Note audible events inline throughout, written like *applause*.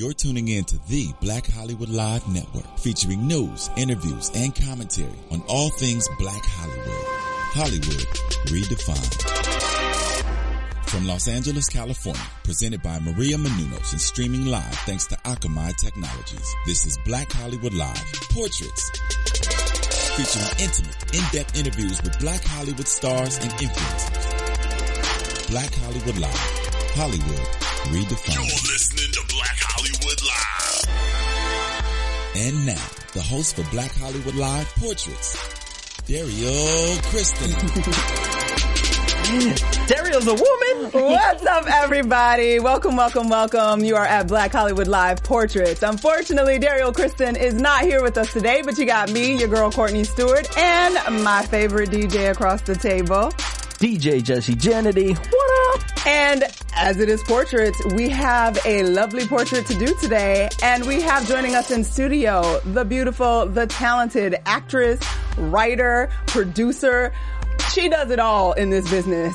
You're tuning in to the Black Hollywood Live Network, featuring news, interviews, and commentary on all things Black Hollywood. Hollywood redefined. From Los Angeles, California, presented by Maria Menounos and streaming live thanks to Akamai Technologies. This is Black Hollywood Live Portraits. Featuring intimate, in-depth interviews with Black Hollywood stars and influencers. Black Hollywood Live. Hollywood redefined. And now, the host for Black Hollywood Live Portraits, Dario Kristen. Dario's a woman. What's up, everybody? Welcome, welcome, welcome. You are at Black Hollywood Live Portraits. Unfortunately, Dario Kristen is not here with us today, but you got me, your girl Courtney Stewart, and my favorite DJ across the table. DJ Jesse Janity. What up? And as it is portraits, we have a lovely portrait to do today. And we have joining us in studio the beautiful, the talented actress, writer, producer. She does it all in this business.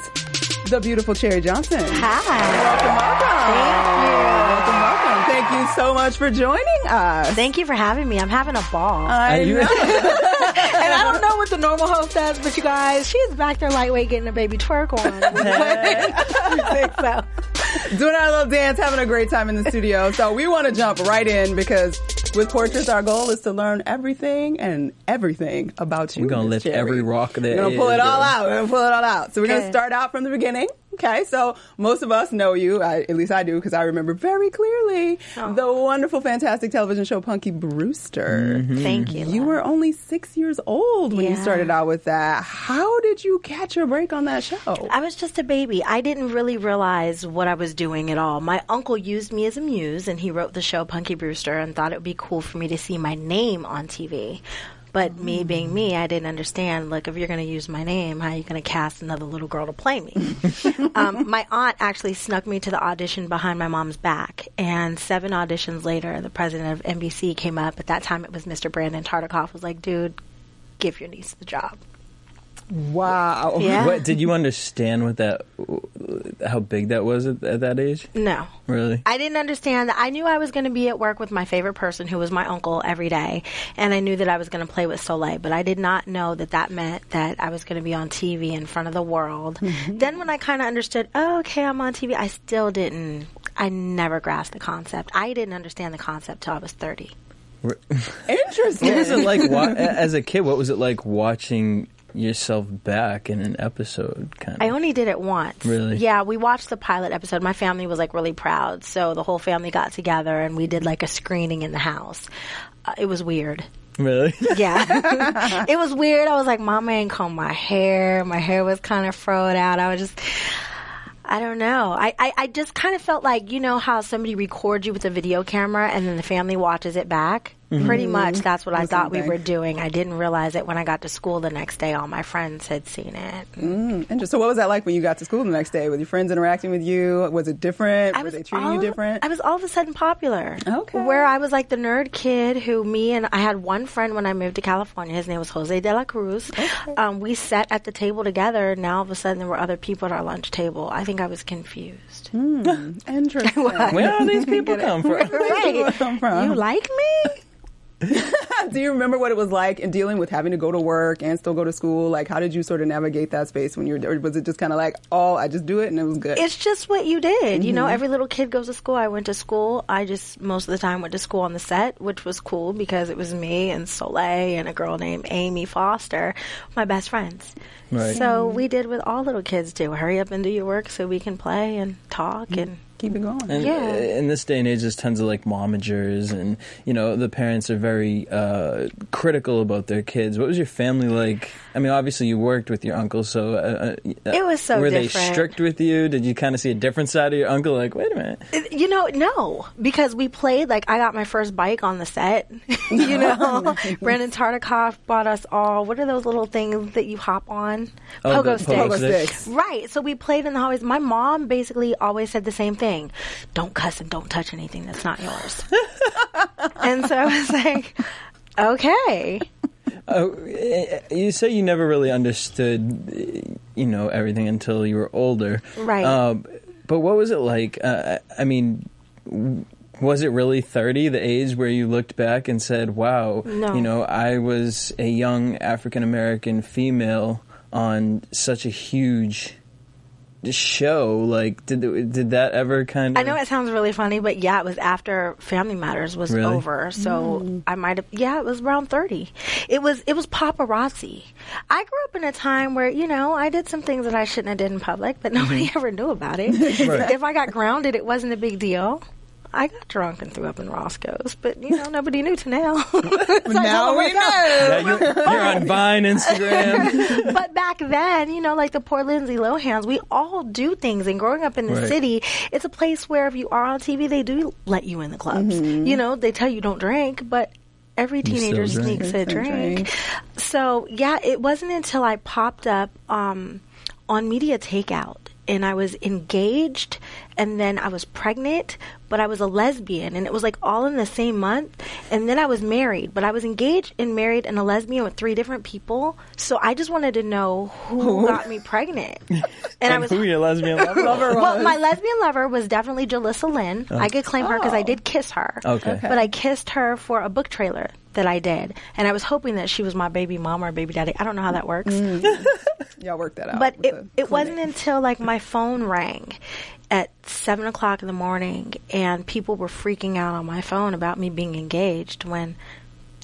The beautiful Cherie Johnson. Hi. Welcome, welcome. Thank you. Welcome, welcome. Thank you so much for joining us. Thank you for having me. I'm having a ball. I you- know. *laughs* and I don't know what the normal host does, but you guys, she's back there lightweight getting a baby twerk on. *laughs* *laughs* so, doing our little dance, having a great time in the studio. So we want to jump right in because with portraits, our goal is to learn everything and everything about you. We're gonna lift Cherie. every rock there We're gonna pull it all out. We're gonna pull it all out. So we're gonna start out from the beginning. Okay, so most of us know you, I, at least I do, because I remember very clearly Oh. the wonderful, fantastic television show Punky Brewster. Mm-hmm. thank you. You were only six years old when you started out with that. How did you catch your break on that show? I was just a baby. I didn't really realize what I was doing at all. My uncle used me as a muse, and he wrote the show Punky Brewster and thought it would be cool for me to see my name on TV. But me being me, I didn't understand. Look, if you're going to use my name, how are you going to cast another little girl to play me? *laughs* um, my aunt actually snuck me to the audition behind my mom's back. And seven auditions later, the president of NBC came up. At that time, it was Mr. Brandon Tartikoff. Was like, dude, give your niece the job. Wow. Yeah. *laughs* What did you understand what that? How big that was at, at that age? No. Really? I didn't understand that. I knew I was going to be at work with my favorite person, who was my uncle, every day, and I knew that I was going to play with Soleil. But I did not know that that meant that I was going to be on TV in front of the world. Mm-hmm. Then, when I kind of understood, oh, okay, I'm on TV, I still didn't. I never grasped the concept. I didn't understand the concept till I was 30. *laughs* Interesting. What was it like wa- as a kid? What was it like watching yourself back in an episode? Kind of. I only did it once. Really? Yeah, we watched the pilot episode. My family was like really proud, so the whole family got together and we did like a screening in the house. Uh, it was weird. really? *laughs* Yeah. *laughs* it was weird. I was like, Mama ain't comb my hair. My hair was kind of froed out. I was just, I don't know. I, I, I just kind of felt like, you know how somebody records you with a video camera and then the family watches it back? Pretty much that's what I thought we same were doing. I didn't realize it when I got to school the next day. All my friends had seen it. Interesting. So, what was that like when you got to school the next day? With your friends interacting with you? Was it different? I Were was they treating you of- different? I was all of a sudden popular. Okay. Where I was like the nerd kid who me and I had one friend when I moved to California. His name was Jose de la Cruz. Um, we sat at the table together. Now all of a sudden there were other people at our lunch table. I think I was confused. Hmm, *laughs* interesting. Where all *laughs* these people come from? Where do these people come from? You like me? *laughs* Do you remember what it was like in dealing with having to go to work and still go to school? Like, how did you sort of navigate that space when you were, or was it just kind of like, oh, I just do it and it was good? It's just what you did. You Mm-hmm. know, every little kid goes to school. I went to school. I just most of the time went to school on the set, which was cool because it was me and Soleil and a girl named Amy Foster, my best friends. Right. So we did what all little kids do: hurry up and do your work so we can play and talk Mm-hmm. and. Keep it going. And Yeah. uh, in this day and age, there's tons of like momagers, and you know the parents are very uh, critical about their kids. What was your family like? I mean, obviously you worked with your uncle, so uh, uh, It was so were different. they strict with you? Did you kind of see a different side of your uncle? Like, wait a minute, You know, no, because we played like I got my first bike on the set. *laughs* you know, *laughs* Brandon Tartikoff bought us all. What are those little things that you hop on? Oh, Pogo the sticks. Pogo sticks. Right. So we played in the hallways. My mom basically always said the same thing: "Don't cuss and don't touch anything that's not yours." *laughs* and so I was like, "Okay." Oh, eh, you say you never really understood, eh, you know, everything until you were older, Right. Um, but what was it like? Uh, I mean, was it really 30, the age where you looked back and said, wow, No. you know, I was a young African American female on such a huge show? Like, did did that ever kind of. I know it sounds really funny, but yeah, it was after Family Matters was Really? over. So mm. I might have yeah, it was around 30. It was it was paparazzi. I grew up in a time where, you know, I did some things that I shouldn't have did in public, but *laughs* nobody mm-hmm. ever knew about it. Right. If I got grounded, it wasn't a big deal. I got drunk and threw up in Roscoe's, but you know, nobody knew to now. *laughs* now we know. Yeah, you're, you're on Vine, Instagram. *laughs* but back then, you know, like the poor Lindsay Lohans, we all do things. And growing up in the Right. city, it's a place where if you are on TV, they do let you in the clubs. You know, they tell you don't drink, but every teenager sneaks a drink. drink. So yeah, it wasn't until I popped up um, on Media Takeout. And I was engaged, and then I was pregnant, but I was a lesbian, and it was like all in the same month. And then I was married, but I was engaged and married and a lesbian with three different people. So I just wanted to know who *laughs* got me pregnant. *laughs* And, I and was who your lesbian lover? *laughs* well, my lesbian lover was definitely Jalissa Lynn. Oh. I could claim her because I oh. did kiss her. Oh. Okay. But I kissed her for a book trailer that I did. And I was hoping that she was my baby mom or baby daddy. I don't know how that works. Mm. Y'all work that out. But with it, the it wasn't until like my phone rang at seven o'clock in the morning and people were freaking out on my phone about me being engaged when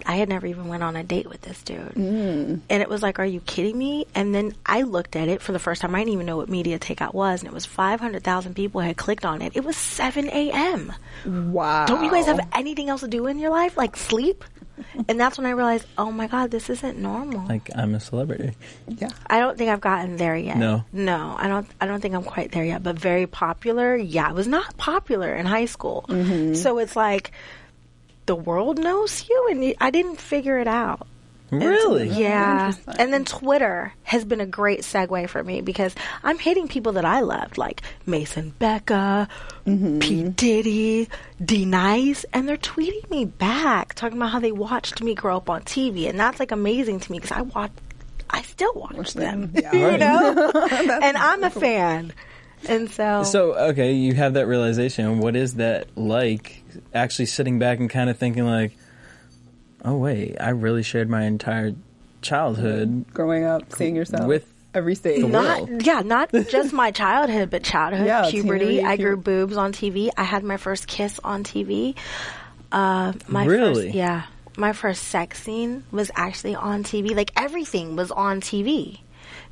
I had never even went on a date with this dude. Mm. And it was like, are you kidding me? And then I looked at it for the first time. I didn't even know what media takeout was. And it was 500,000 people had clicked on it. It was 7 a.m. Wow. Don't you guys have anything else to do in your life? Like sleep? And that's when I realized, oh my God, this isn't normal. Like, I'm a celebrity. Yeah. I don't think I've gotten there yet. No. no, I don't. I don't think I'm quite there yet. But very popular. Yeah, I was not popular in high school, mm-hmm. so it's like the world knows you, and you, I didn't figure it out. Really? Yeah, and then Twitter has been a great segue for me because I'm hitting people that I loved, like Mason Betha, P. Diddy, D Nice, and they're tweeting me back, talking about how they watched me grow up on TV, and that's like amazing to me because I watch, I still watch them, *laughs* Yeah. you Right. know, *laughs* *laughs* and I'm a fan, and so So, okay, you have that realization. What is that like? Actually sitting back and kind of thinking, like, oh, wait, I really shared my entire childhood Growing up, seeing yourself with every stage. not yeah not *laughs* just my childhood but childhood Yeah, puberty. teenage i pu- grew boobs on tv i had my first kiss on tv uh my Really? first, yeah. My first sex scene was actually on tv like everything was on tv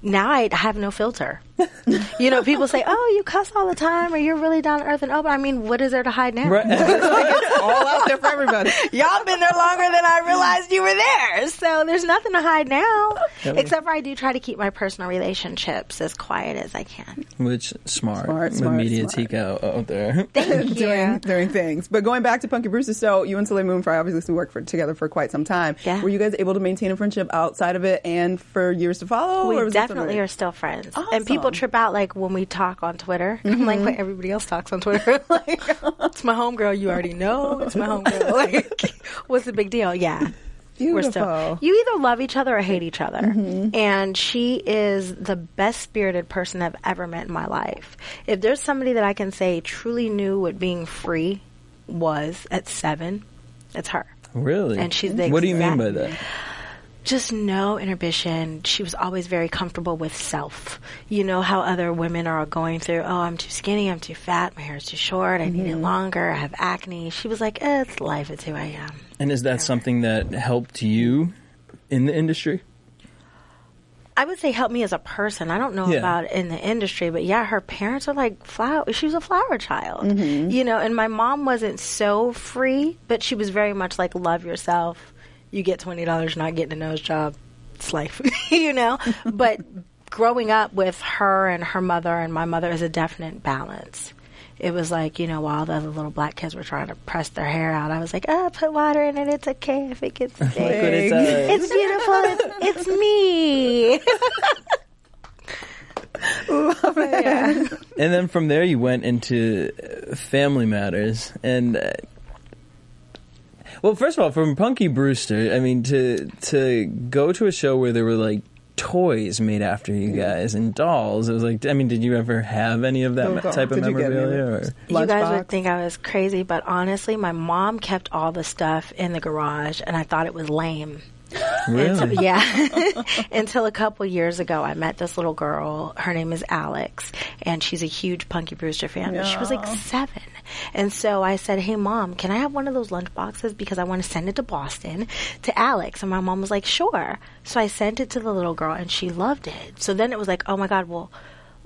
now I have no filter. *laughs* you know, people say, "Oh, you cuss all the time, or you're really down to earth and open." I mean, what is there to hide now? Right. *laughs* all out there for everybody. *laughs* Y'all been there longer than I realized you were there. So there's nothing to hide now. Except for I do try to keep my personal relationships as quiet as I can. Which smart, Smart, with smart, media smart. teak out, uh, out there. Thank doing you. doing things. But going back to Punky Brewster, so you and Soleil Moon Frye obviously worked for, together for quite some time. Yeah. Were you guys able to maintain a friendship outside of it and for years to follow? or We was definitely are still friends. And people Awesome. trip out like when we talk on Twitter. I'm like mm-hmm. what everybody else talks on Twitter. *laughs* like it's my homegirl, you already know. It's my homegirl. *laughs* Like what's the big deal? Yeah. We're still Beautiful. you either love each other or hate each other. Mm-hmm. And she is the best spirited person I've ever met in my life. If there's somebody that I can say truly knew what being free was at seven, it's her. Really? And she's the What do you mean by that? Just no inhibition. She was always very comfortable with self. You know how other women are going through, oh, I'm too skinny, I'm too fat, my hair's too short, I need it longer, I have acne. She was like, eh, it's life, it's who I am. And is that something that helped you in the industry? I would say help me as a person. I don't know Yeah. about in the industry, but yeah, her parents are like flower. She was a flower child, you know. And my mom wasn't so free, but she was very much like love yourself. You get twenty dollars, not getting a nose job. It's life, *laughs* you know. but growing up with her and her mother and my mother is a definite balance. It was like, you know, while the other little black kids were trying to press their hair out, I was like, oh, put water in it. It's okay if it gets *laughs* big. It. It's beautiful. It's, it's me. *laughs* And then from there, you went into uh, Family Matters, and uh, well, first of all, from Punky Brewster, I mean, to to go to a show where there were like toys made after you guys and dolls. It was like, I mean, did you ever have any of that Oh, me- type of Did you get any of memorabilia? it? Or You guys Lunchbox? would think I was crazy, but honestly, my mom kept all the stuff in the garage, and I thought it was lame. *laughs* really? Yeah. *laughs* Until a couple years ago, I met this little girl. Her name is Alex, and she's a huge Punky Brewster fan. But she was like seven. And so I said, Hey, mom, can I have one of those lunch boxes? Because I want to send it to Boston to Alex. And my mom was like, Sure. So I sent it to the little girl, and she loved it. So then it was like, Oh my God, well,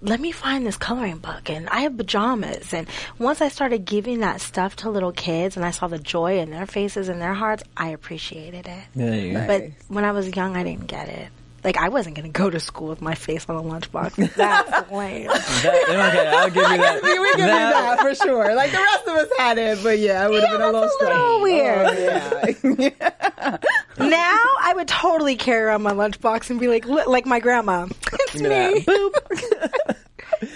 let me find this coloring book and I have pajamas. And once I started giving that stuff to little kids and I saw the joy in their faces and their hearts, I appreciated it. There you. But when I was young, I didn't get it. Like I wasn't going to go to school with my face on a lunchbox. *laughs* That's lame. That- okay, I'll give you that. we give you that for sure. Like the rest of us had it, but yeah, it would have Yeah, been a little that's a little weird. Oh, yeah. *laughs* now I would totally carry around my lunchbox and be like, like my grandma. *laughs* It's me. Boop.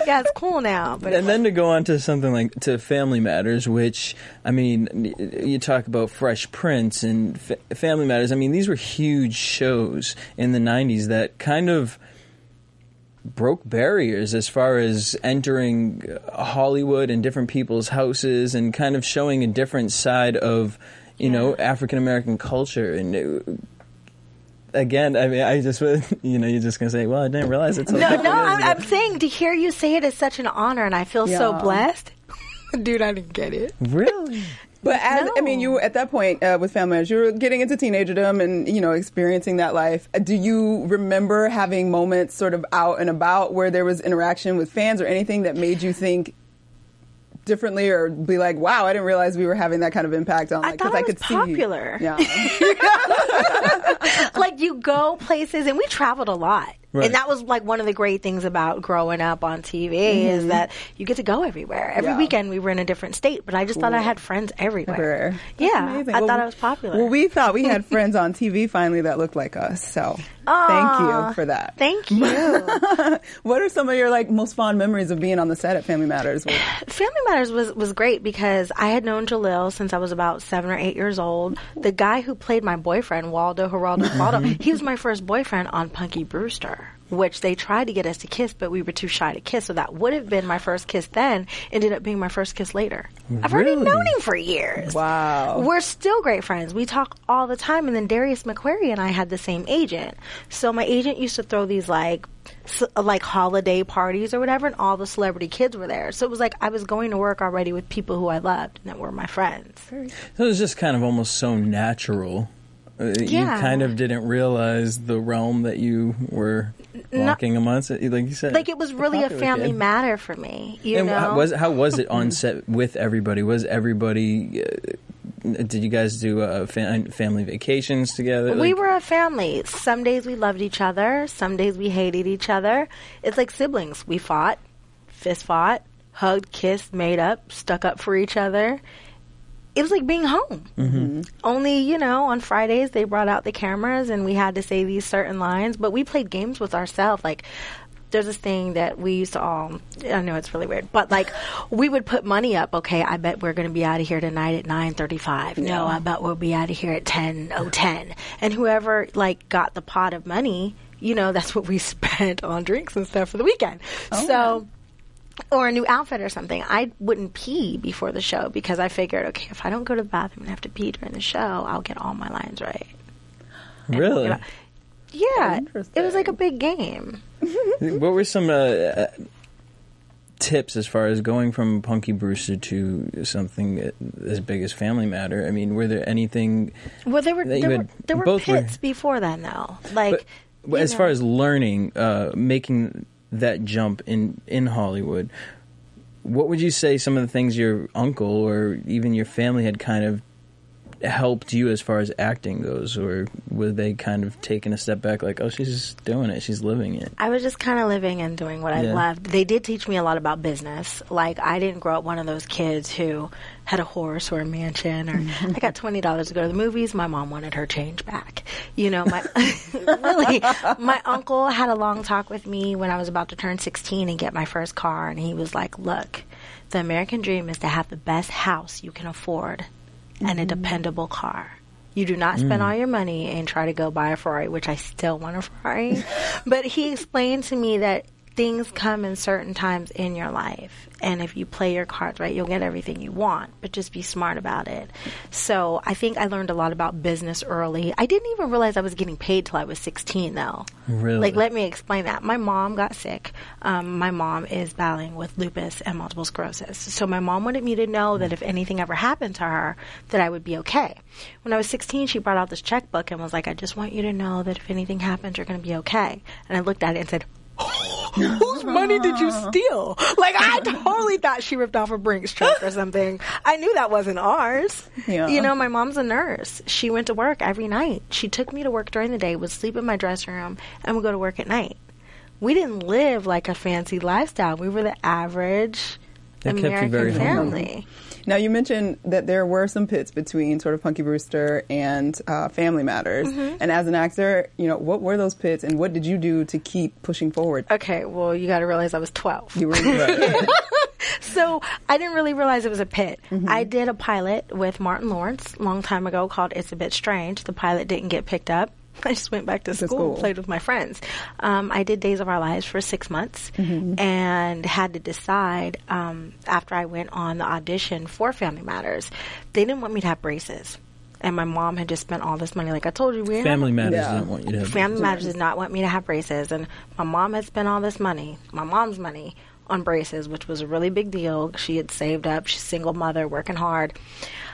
Yeah, it's cool now. But And then to go on to something like to Family Matters, which I mean, you talk about Fresh Prince and Fa- Family Matters. I mean, these were huge shows in the '90s that kind of broke barriers as far as entering Hollywood and different people's houses and kind of showing a different side of you know African American culture and. It, Again, I mean, I just, *laughs* you know, you're just gonna say, "Well, I didn't realize it's." no, no, I'm, I'm saying to hear you say it is such an honor, and I feel so blessed. *laughs* Dude, I didn't get it. really. *laughs* But as I mean, you were at that point uh, with family matters, you were getting into teenagerdom and you know experiencing that life. Uh, Do you remember having moments sort of out and about where there was interaction with fans or anything that made you think differently or be like, "Wow, I didn't realize we were having that kind of impact on." I Like, thought I I was could popular. see. Yeah. *laughs* *laughs* like you go places and we traveled a lot. Right. And that was like one of the great things about growing up on TV is mm-hmm. that you get to go everywhere. Every Yeah. weekend we were in a different state, but I just thought I had friends everywhere. Everywhere. Yeah, amazing. I Well, thought I was popular. Well, we thought we had *laughs* friends on TV finally that looked like us. So thank you for that. Thank *laughs* you. What are some of your like most fond memories of being on the set at Family Matters? *sighs* Family Matters was, was great because I had known Jaleel since I was about seven or eight years old. The guy who played my boyfriend, Waldo Geraldo Faldo, *laughs* he was my first boyfriend on Punky Brewster, which they tried to get us to kiss, but we were too shy to kiss. So that would have been my first kiss then, ended up being my first kiss later. I've already known him for years. wow. We're still great friends. We talk all the time. And then Darius McCrary and I had the same agent. So my agent used to throw these like, like holiday parties or whatever, and all the celebrity kids were there. So it was like I was going to work already with people who I loved and that were my friends. So it was just kind of almost so natural. Uh, Yeah. You kind of didn't realize the realm that you were walking amongst. It, like you said, Like it was really a family kid. matter for me. You And know, how was how was it on *laughs* set with everybody? Was everybody? Uh, did you guys do uh, fa- family vacations together? we were a family. Some days we loved each other. Some days we hated each other. It's like siblings. We fought, fist fought, hugged, kissed, made up, stuck up for each other. It was like being home. Mm-hmm. Only, you know, on Fridays they brought out the cameras and we had to say these certain lines, but we played games with ourselves. Like, there's this thing that we used to all, I know it's really weird, but like, we would put money up. Okay, I bet we're going to be out of here tonight at 9.35. No, I bet we'll be out of here at 10.010. And whoever, like, got the pot of money, you know, that's what we *laughs* spent on drinks and stuff for the weekend. Oh, so, or a new outfit or something. I wouldn't pee before the show because I figured, okay, if I don't go to the bathroom and have to pee during the show, I'll get all my lines right. really. You know, yeah, it was like a big game. *laughs* What were some uh, tips as far as going from Punky Brewster to something as big as Family Matter? I mean, were there anything? Well, there were That you there were, there were both were- pits before then, though. Like But as know. far as learning, uh, making that jump in in Hollywood, what would you say some of the things your uncle or even your family had kind of helped you as far as acting goes, or were they kind of taking a step back, like, oh, she's just doing it, she's living it? I was just kind of living and doing what I loved. They did teach me a lot about business. Like I didn't grow up one of those kids who had a horse or a mansion or *laughs* I got twenty dollars to go to the movies. My mom wanted her change back. You know, my *laughs* really my uncle had a long talk with me when I was about to turn sixteen and get my first car, and he was like, "Look, the American dream is to have the best house you can afford and a mm-hmm. dependable car." You do not spend mm. all your money and try to go buy a Ferrari, which I still want a Ferrari. *laughs* but he explained to me that things come in certain times in your life. And if you play your cards right, you'll get everything you want, but just be smart about it. So I think I learned a lot about business early. I didn't even realize I was getting paid till I was 16, though. Really? Like, let me explain that. My mom got sick. Um, my mom is battling with lupus and multiple sclerosis. So my mom wanted me to know that if anything ever happened to her, that I would be okay. When I was 16, she brought out this checkbook and was like, I just want you to know that if anything happens, you're going to be okay. And I looked at it and said, *laughs* Whose money did you *laughs* steal? Like I totally thought she ripped off a Brinks truck or something. I knew that wasn't ours. Yeah. You know, my mom's a nurse. She went to work every night. She took me to work during the day, would sleep in my dressing room, and would go to work at night. We didn't live like a fancy lifestyle. We were the average That American family. Now you mentioned that there were some pits between sort of Punky Brewster and uh, Family Matters, Mm-hmm. and as an actor, you know what were those pits, and what did you do to keep pushing forward? Okay, well, you got to realize I was 12. You were *laughs* right. So I didn't really realize it was a pit. I did a pilot with Martin Lawrence a long time ago called It's a Bit Strange. The pilot didn't get picked up. *laughs* I just went back to school, school. and played with my friends. Um, I did Days of Our Lives for six months and had to decide um, after I went on the audition for Family Matters. They didn't want me to have braces. And my mom had just spent all this money. Like I told you, we didn't Family Matters Yeah. didn't want you to have Family Matters did not want me to have braces, and my mom had spent all this money, my mom's money, on braces, which was a really big deal. She had saved up. She's a single mother, working hard.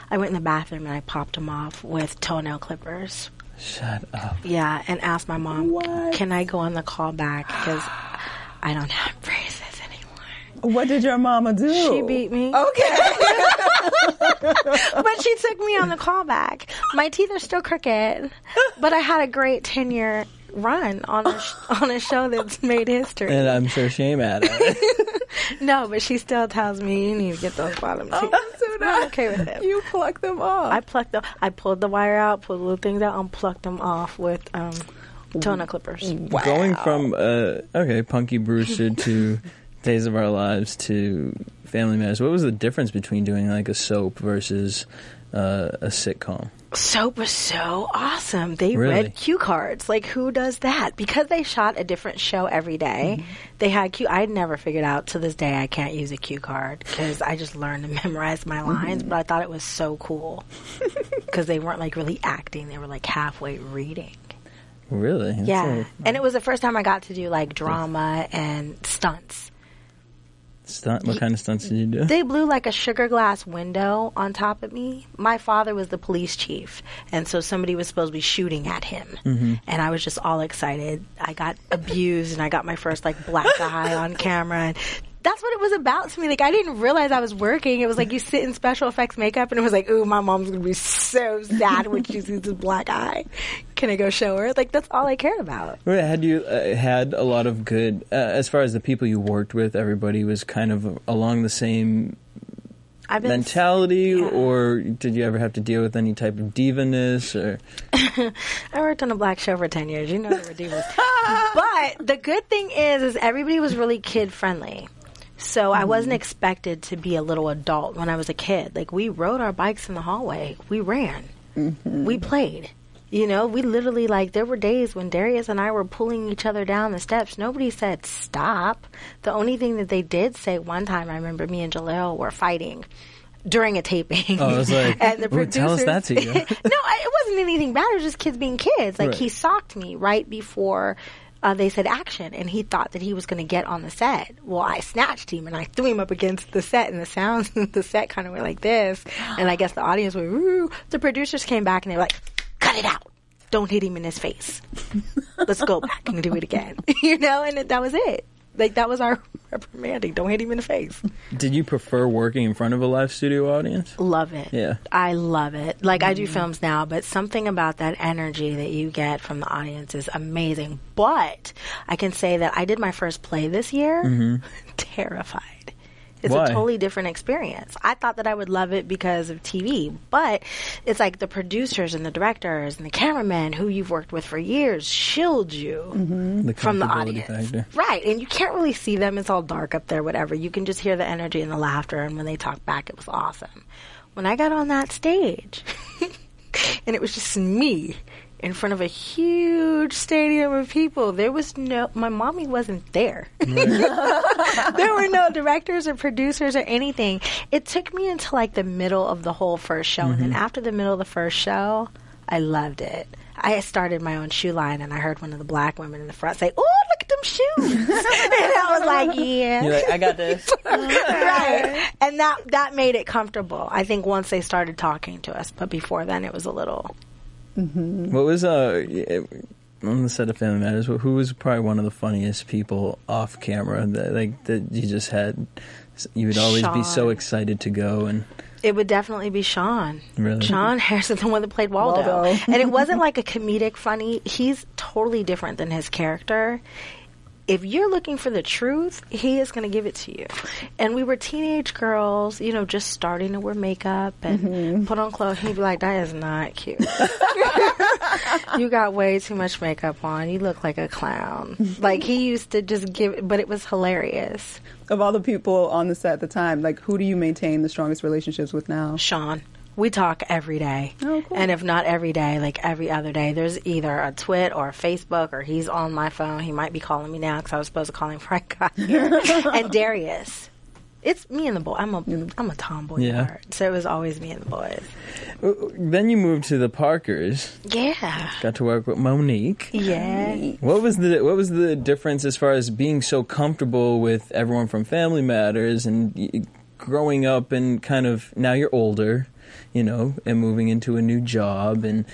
I went in the bathroom and I popped them off with toenail clippers. Shut up. Yeah, and asked my mom, "Can I go on the call back because I don't have braces anymore?" what did your mama do? She beat me. Okay. *laughs* but she took me on the callback. My teeth are still crooked, but I had a great ten year run on a sh- on a show that's made history. And I'm sure shame at it. *laughs* no, but she still tells me you need to get those bottom oh, teeth. I'm okay with it. you plucked them off. I plucked them. I pulled the wire out, pulled the little things out, and plucked them off with um, toenail clippers. Going from uh, okay, Punky Brewster to *laughs* Days of Our Lives to Family Matters. What was the difference between doing like a soap versus uh, a sitcom? Soap was so awesome. They Really? read cue cards. Like, who does that? Because they shot a different show every day, mm-hmm. They had cue. I'd never figured out to this day I can't use a cue card because I just learned to *laughs* memorize my lines. Mm-hmm. But I thought it was so cool *laughs* because they weren't like really acting; they were like halfway reading. Really? That's Yeah, a and it was the first time I got to do like drama and stunts. Stunt. What kind of stunts did you do? They blew like a sugar glass window on top of me. My father was the police chief, and so somebody was supposed to be shooting at him. Mm-hmm. And I was just all excited. I got abused, and I got my first like black *laughs* eye on camera. And that's what it was about to me. Like I didn't realize I was working. It was like you sit in special effects makeup, and it was like, ooh, my mom's gonna be so sad when she sees this black eye. Can I go show her? Like that's all I cared about. Wait, Had you uh, had a lot of good, uh, as far as the people you worked with, everybody was kind of along the same mentality, yeah. or did you ever have to deal with any type of divaness? Or *laughs* I worked on a black show for ten years. You know there were divas. *laughs* but the good thing is, is everybody was really kid friendly. So I wasn't mm-hmm. expected to be a little adult when I was a kid. Like we rode our bikes in the hallway. We ran. Mm-hmm. We played. You know, we literally like there were days when Darius and I were pulling each other down the steps. Nobody said stop. The only thing that they did say one time, I remember me and Jaleel were fighting during a taping. Oh, I was like, *laughs* and the "Ooh, tell us producers- that to you." *laughs* no, it wasn't anything bad. It was just kids being kids. Like Right. he socked me right before uh, they said action, and he thought that he was going to get on the set. Well, I snatched him and I threw him up against the set, and the sounds of *laughs* the set kind of went like this. And I guess the audience went! The producers came back and they were like, "Cut it out! Don't hit him in his face. Let's go back and do it again." *laughs* you know, and that was it. Like that was our reprimanding. Don't hit him in the face. did you prefer working in front of a live studio audience? Love it. Yeah. I love it. Like I do mm-hmm. films now, but something about that energy that you get from the audience is amazing. But I can say that I did my first play this year. Mm-hmm. *laughs* Terrified. It's Why? a totally different experience. I thought that I would love it because of TV, but it's like the producers and the directors and the cameramen who you've worked with for years shield you mm-hmm. The from the audience. factor. Right. And you can't really see them. It's all dark up there, whatever. You can just hear the energy and the laughter. And when they talk back, it was awesome. When I got on that stage, *laughs* and it was just me in front of a huge stadium of people. There was no, my mommy wasn't there. *laughs* there were no directors or producers or anything. It took me until like the middle of the whole first show. And then mm-hmm. after the middle of the first show, I loved it. I started my own shoe line and I heard one of the black women in the front say, Oh, look at them shoes. *laughs* and I was like, Yeah. You're like, I got this. *laughs* right. And that that made it comfortable. I think once they started talking to us, but before then it was a little What was uh on the set of Family Matters? Who was probably one of the funniest people off camera that like that you just had? You would always be so excited to go and It would definitely be Shawn. Really? Shawn Harrison, the one that played Waldo. Waldo. and it wasn't like a comedic funny. He's totally different than his character. If you're looking for the truth, he is going to give it to you. And we were teenage girls, you know, just starting to wear makeup and Mm-hmm. put on clothes. He'd be like, that is not cute. *laughs* *laughs* you got way too much makeup on. You look like a clown. like he used to just give, but it was hilarious. Of all the people on the set at the time, like who do you maintain the strongest relationships with now? Shawn. We talk every day. Oh, cool. And if not every day, like every other day, there's either a twit or a Facebook or he's on my phone. He might be calling me now because I was supposed to call him *laughs* before I got here. *laughs* and Darius. It's me and the boy. I'm a I'm a tomboy Yeah. at heart, so it was always me and the boys. Uh, uh, then you moved to the Parkers. Yeah, Got to work with Mo'Nique. yeah. What was the what was the difference as far as being so comfortable with everyone from Family Matters and growing up and kind of now you're older, you know, and moving into a new job and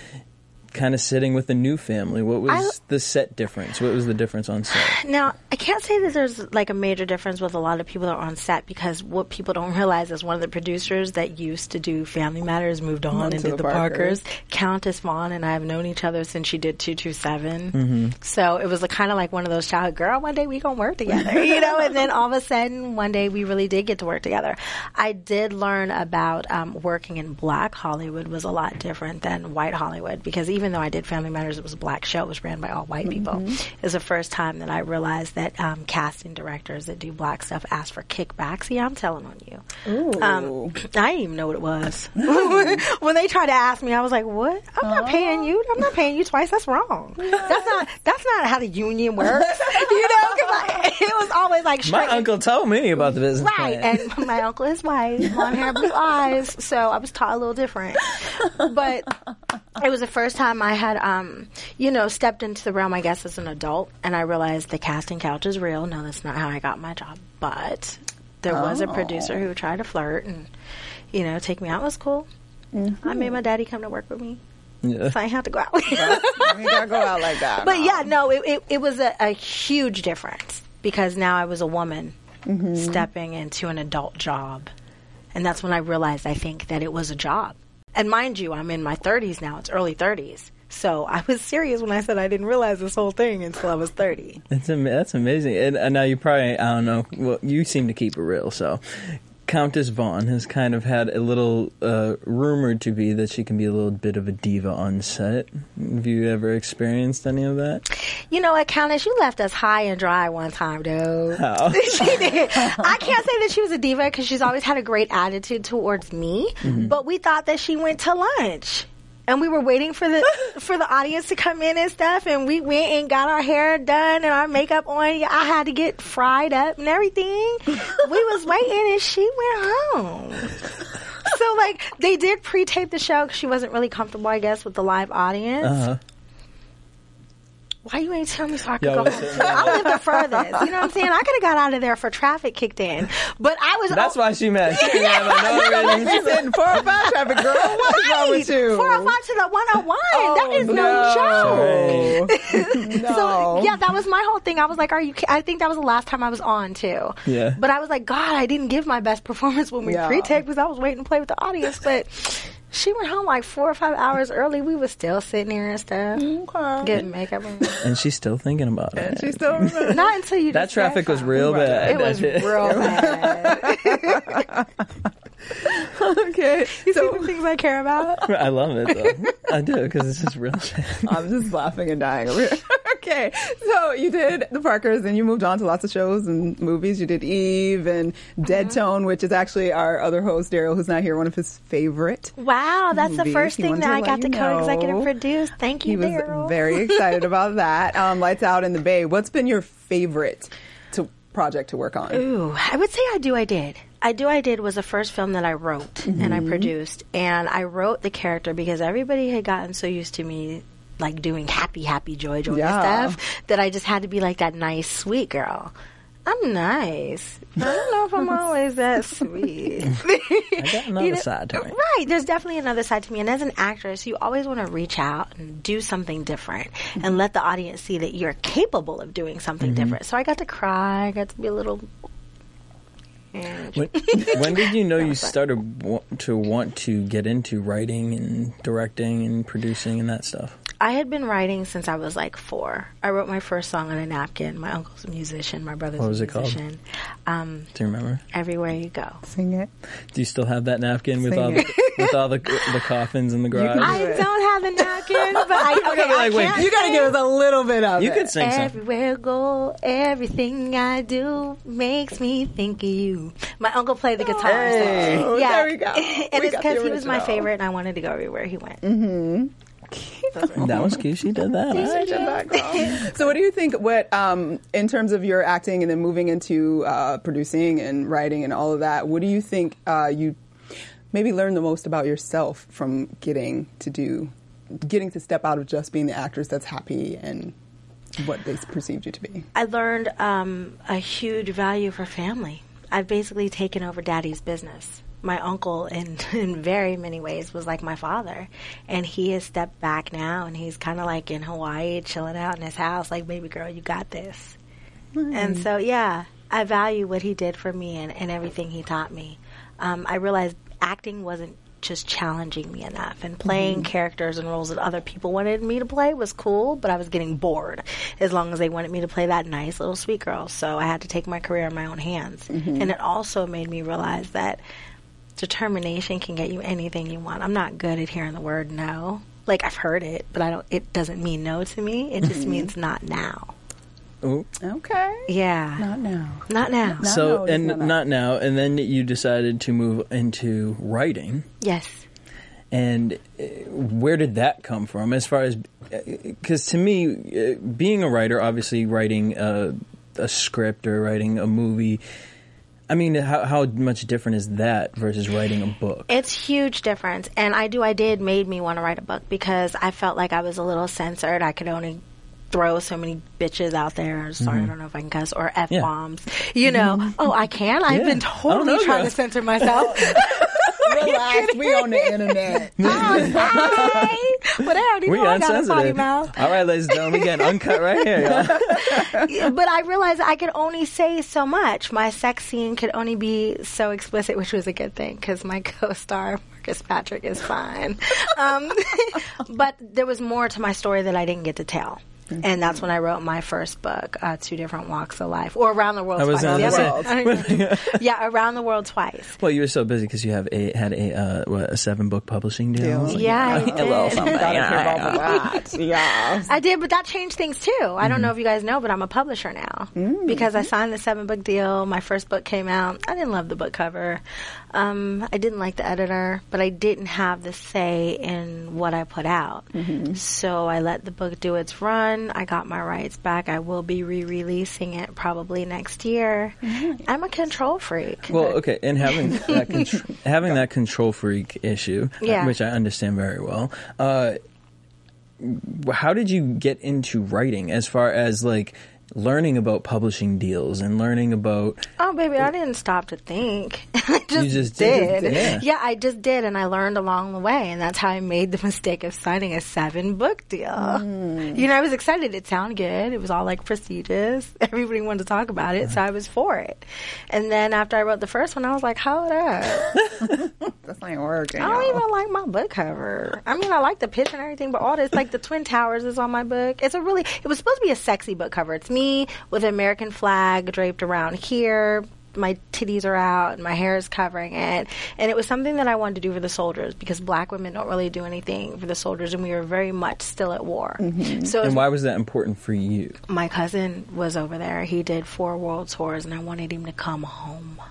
kind of sitting with a new family. What was I- the set difference? What was the difference on set? Now, I can't say that there's like a major difference with a lot of people that are on set because what people don't realize is one of the producers that used to do Family Matters moved on Went and did the the Parkers. Parkers. Countess Vaughn and I have known each other since she did 227. Mm-hmm. So it was kind of like one of those childhood, girl, one day we going to work together, *laughs* you know? And then all of a sudden, one day we really did get to work together. I did learn about um, working in black Hollywood was a lot different than white Hollywood because even though I did Family Matters, it was a black show. It was ran by all white people. It was the first time that I realized that um, casting directors that do black stuff ask for kickbacks. Yeah, I'm telling on you. Ooh. Um, I didn't even know what it was. *laughs* when they tried to ask me, I was like, "What? I'm not paying you. I'm not paying you twice. That's wrong. *laughs* That's not. That's not how the union works. *laughs* you know, 'cause I, it was always like My uncle told me about the business. Right, plan. and my uncle is white, blonde hair, blue eyes, so I was taught a little different. But it was the first time I had, um, you know, stepped into the realm, I guess, as an adult, and I realized the casting couch is real. No, that's not how I got my job, but there was a producer who tried to flirt and, you know, take me out. It was cool. I made my daddy come to work with me, Yeah. so I had to go out. you gotta go out like that. *laughs* But yeah, no, it, it, it was a, a huge difference because now I was a woman stepping into an adult job. And that's when I realized, I think, that it was a job. And mind you, I'm in my 30s now, it's early 30s. So I was serious when I said I didn't realize this whole thing until I was 30. That's am- that's amazing. And, and now you probably I don't know. Well, you seem to keep it real. So, Countess Vaughn has kind of had a little uh, rumored to be that she can be a little bit of a diva on set. Have you ever experienced any of that? You know what, Countess, you left us high and dry one time, dude. How? *laughs* she did. I can't say that she was a diva because she's always had a great attitude towards me. But we thought that she went to lunch. And we were waiting for the *laughs* for the audience to come in and stuff, and we went and got our hair done and our makeup on. I had to get fried up and everything. *laughs* we was waiting, and she went home. So like they did pre-tape the show because she wasn't really comfortable, I guess, with the live audience. Uh-huh. Why you ain't tell me so I could Yeah, go home? I live the furthest. You know what I'm saying? I could have got out of there for traffic kicked in. But I was That's oh, why she mad. She didn't have no reason. She's in four or five traffic, girl. What's wrong with you? 405 to the 101. that is Oh, no, joke. *laughs* no. So *laughs* yeah, that was my whole thing. I was like, "Are you?" I think that was the last time I was on too. Yeah. But I was like, God, I didn't give my best performance when we Yeah. pre-taped because I was waiting to play with the audience. But she went home like four or five hours early. We were still sitting here and stuff, Okay. getting makeup. on. And she's still thinking about it. She still remembers. Not until you. That traffic was something. real bad. It was real bad. *laughs* *laughs* okay. You see the things I care about? *laughs* I love it though. I do because this is real shit. *laughs* I'm just laughing and dying over here. okay, so you did the Parkers, and you moved on to lots of shows and movies. You did Eve and Dead Uh-huh. Tone, which is actually our other host Daryl, who's not here, one of his favorite. Wow, that's the first He thing that I got to co-executive know. produce. Thank you, He was Daryl. very excited about that. Um, Lights Out in the Bay. What's been your favorite to project to work on? Ooh, I would say I do. I did. I do. I did was the first film that I wrote and Mm-hmm. I produced, and I wrote the character because everybody had gotten so used to me like doing happy, happy, joy, joy Yeah. stuff that I just had to be like that nice, sweet girl. I'm nice. I don't know if I'm *laughs* always that sweet. I got another You know, side to me. Right. There's definitely another side to me. And as an actress, you always want to reach out and do something different and let the audience see that you're capable of doing something different. So I got to cry. I got to be a little. When, *laughs* when did you know you started wa- to want to get into writing and directing and producing and that stuff? I had been writing since I was like four. I wrote my first song on a napkin. My uncle's a musician. My brother's What was a it called? musician. Um, Do you remember? everywhere you go. Sing it. Do you still have that napkin with Sing all the, *laughs* with all the the coffins in the garage? can I do it. don't have the napkin, but I, *laughs* okay, be like, I wait, can't You got to give us a little bit of you it. could sing something. Everywhere I go, everything I do makes me think of you. My uncle played the guitar. Hey. so, Oh, yeah. there we go. *laughs* and We it's because he was my favorite, and I wanted to go everywhere he went. That was cute. She did that. I did that, *laughs* so, what do you think? What, um, in terms of your acting and then moving into uh, producing and writing and all of that, what do you think uh, you maybe learned the most about yourself from getting to do, getting to step out of just being the actress that's happy and what they perceived you to be? I learned um, a huge value for family. I've basically taken over daddy's business. My uncle, in, *laughs* in very many ways, was like my father. And he has stepped back now, and he's kind of like in Hawaii, chilling out in his house, like, baby girl, you got this. And so, yeah, I value what he did for me and, and everything he taught me. Um, I realized acting wasn't just challenging me enough, and playing mm-hmm. characters and roles that other people wanted me to play was cool, but I was getting bored as long as they wanted me to play that nice little sweet girl. So I had to take my career in my own hands. Mm-hmm. And it also made me realize that determination can get you anything you want. I'm not good at hearing the word no. Like I've heard it, but I don't. It doesn't mean no to me. It just mm-hmm. means not now. Ooh. Okay. Yeah, Not now. not now. No, So no, it's and not that. not now, and then you decided to move into writing. Yes. And uh, where did that come from? As far as because to me, uh, being a writer, obviously writing a, a script or writing a movie. I mean, how, how much different is that versus writing a book? It's huge difference. And I do I did made me want to write a book because I felt like I was a little censored. I could only throw so many bitches out there. Sorry, I don't know if I can cuss or F bombs. You know. Oh, I can? I've Yeah. been totally know, trying girl. to censor myself. *laughs* *laughs* Relax. we on the internet. *laughs* oh, hi. But I already We know I got a potty mouth. All right, ladies and gentlemen, we getting uncut right here. y'all. but I realized I could only say so much. My sex scene could only be so explicit, which was a good thing because my co-star Marcus Patrick is fine. Um, but there was more to my story that I didn't get to tell. And that's when I wrote my first book, uh, Two Different Walks of Life, or Around the World I was Twice. gonna Yeah, say- I don't even- yeah, Around the World Twice. Well, you were so busy because you have a had a uh, what, a seven book publishing deal. Deal. Yeah, I *laughs* A little did. something. Gotta hear about *laughs* that. Yeah. I did, but that changed things too. I Mm-hmm. don't know if you guys know, but I'm a publisher now Mm. because I signed the seven book deal. My first book came out. I didn't love the book cover. Um, I didn't like the editor, but I didn't have the say in what I put out. Mm-hmm. So I let the book do its run. I got my rights back. I will be re-releasing it probably next year. I'm a control freak. Well, okay, and having *laughs* that contr- having that control freak issue, uh, Yeah. which I understand very well. Uh, how did you get into writing? As far as like learning about publishing deals and learning about Oh, baby, I didn't stop to think. *laughs* I just, just did. did. Yeah. I just did, and I learned along the way, and that's how I made the mistake of signing a seven book deal. Hmm. You know, I was excited. It sounded good. It was all like prestigious. *laughs* Everybody wanted to talk about it, so I was for it. And then after I wrote the first one, I was like, hold up. *laughs* That's not working. I don't even like my book cover. I mean, I like the pitch and everything, but all this, like the Twin Towers is on my book. It's a really, it was supposed to be a sexy book cover. It's me with an American flag draped around here, my titties are out and my hair is covering it. And it was something that I wanted to do for the soldiers because black women don't really do anything for the soldiers and we were very much still at war. Mm-hmm. So And why was that important for you? my cousin was over there. He did four world tours, and I wanted him to come home.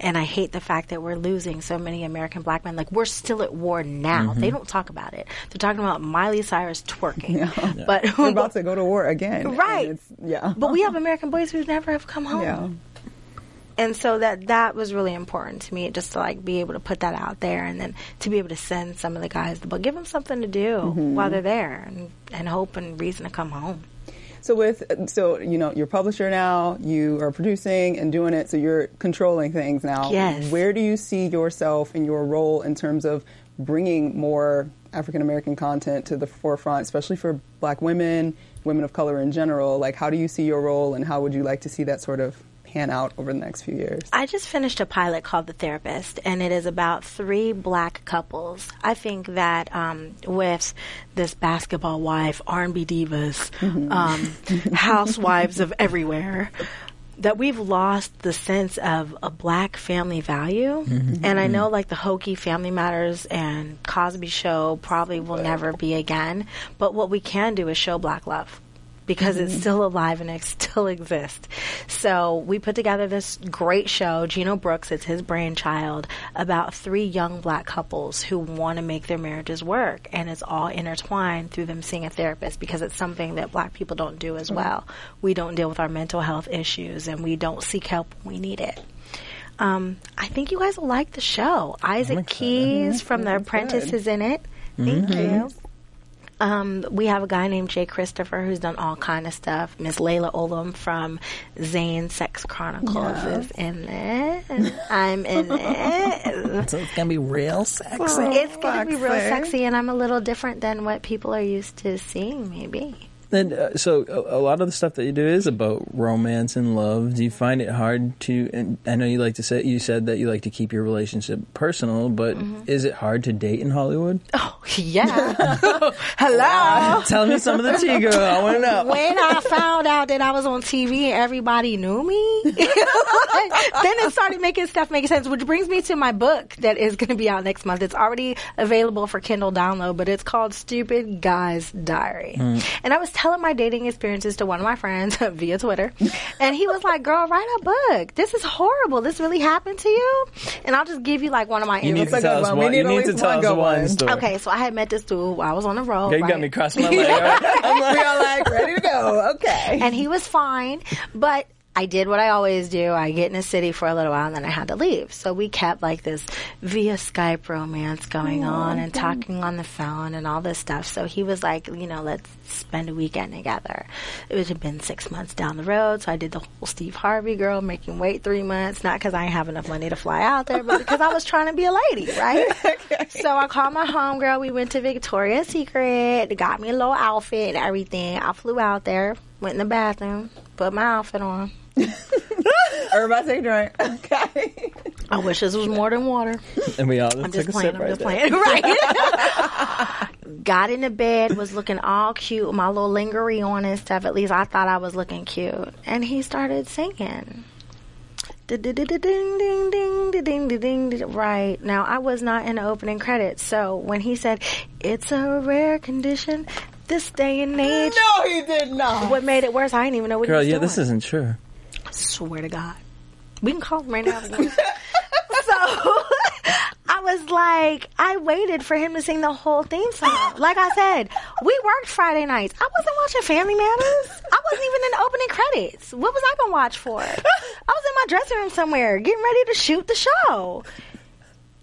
And I hate the fact that we're losing so many American black men. Like we're still at war now. They don't talk about it. They're talking about Miley Cyrus twerking, but We're about to go to war again. Right. it's- yeah. but we have American boys who never have come home. Yeah. And so that that was really important to me, just to like be able to put that out there, and then to be able to send some of the guys the book, give them something to do Mm-hmm. while they're there, and, and hope and reason to come home. So with so you know you're a publisher now, you are producing and doing it, so you're controlling things now. Yes. Where do you see yourself in your role in terms of bringing more African American content to the forefront, especially for Black women, women of color in general? Like, how do you see your role, and how would you like to see that sort of pan out over the next few years? I just finished a pilot called The Therapist, and it is about three black couples. I think that um, with this basketball wife, R&B divas, um, *laughs* housewives of everywhere, that we've lost the sense of a black family value. And I know like the hokey Family Matters and Cosby Show probably will never be again, but what we can do is show black love because it's mm-hmm. still alive and it still exists. So we put together this great show, Gino Brooks, it's his brainchild, about three young black couples who want to make their marriages work. And it's all intertwined through them seeing a therapist because it's something that black people don't do as mm-hmm. well. We don't deal with our mental health issues and we don't seek help when we need it. Um, I think you guys will like the show. Isaac Keys mm-hmm. from The Apprentice good. is in it. Thank you. Um, we have a guy named Jay Christopher who's done all kind of stuff. Miss Layla Olam from Zane Sex Chronicles is in it. I'm in *laughs* it. So it's gonna be real sexy. It's gonna be real sexy, and I'm a little different than what people are used to seeing. Maybe. And uh, so a, a lot of the stuff that you do is about romance and love. Do you find it hard to? And I know you like to say you said that you like to keep your relationship personal, but is it hard to date in Hollywood? *laughs* Oh yeah. *laughs* Hello. Tell me some of the tea, girl. I want to know. when I found out that I was on TV and everybody knew me, *laughs* then it started making stuff make sense. Which brings me to my book that is going to be out next month. It's already available for Kindle download, but it's called Stupid Guy's Diary. And I was telling my dating experiences to one of my friends *laughs* via Twitter, and he was like, "Girl, write a book. This is horrible. This really happened to you." And I'll just give you like one of my. You need to tell us one. We one. need You need to tell one us one one. story. Okay, so I had met this dude while I was on the road. Okay, you got me crossing my leg. *laughs* I'm like, we are like ready to go. Okay. and he was fine. But I did what I always do. I get in a city for a little while and then I had to leave. So we kept like this via Skype romance going oh, on and talking on the phone and all this stuff. So he was like, you know, let's spend a weekend together. It would have been six months down the road. So I did the whole Steve Harvey girl, making wait three months, not because I didn't have enough money to fly out there, but because I was trying to be a lady, right? *laughs* So I called my homegirl. We went to Victoria's Secret, got me a little outfit and everything. I flew out there, went in the bathroom, put my outfit on. Everybody take a drink. Okay. I wish this was more than water. and we all just I'm took just a playing. sip I'm right just there. playing. Right. Got into bed, was looking all cute, with my little lingerie on and stuff. At least I thought I was looking cute. And he started singing. Ding ding ding ding ding ding ding ding. Right now, I was not in the opening credits, so when he said, "It's a rare condition," this day and age, No, he did not. what made it worse? I didn't even know what Girl, he was yeah, doing. this isn't true. I Swear to God. We can call him right now. if you want. *laughs* so *laughs* I was like, I waited for him to sing the whole theme song. Like I said, we worked Friday nights. I wasn't watching Family Matters. I wasn't even in the opening credits. What was I going to watch for? I was in my dressing room somewhere getting ready to shoot the show.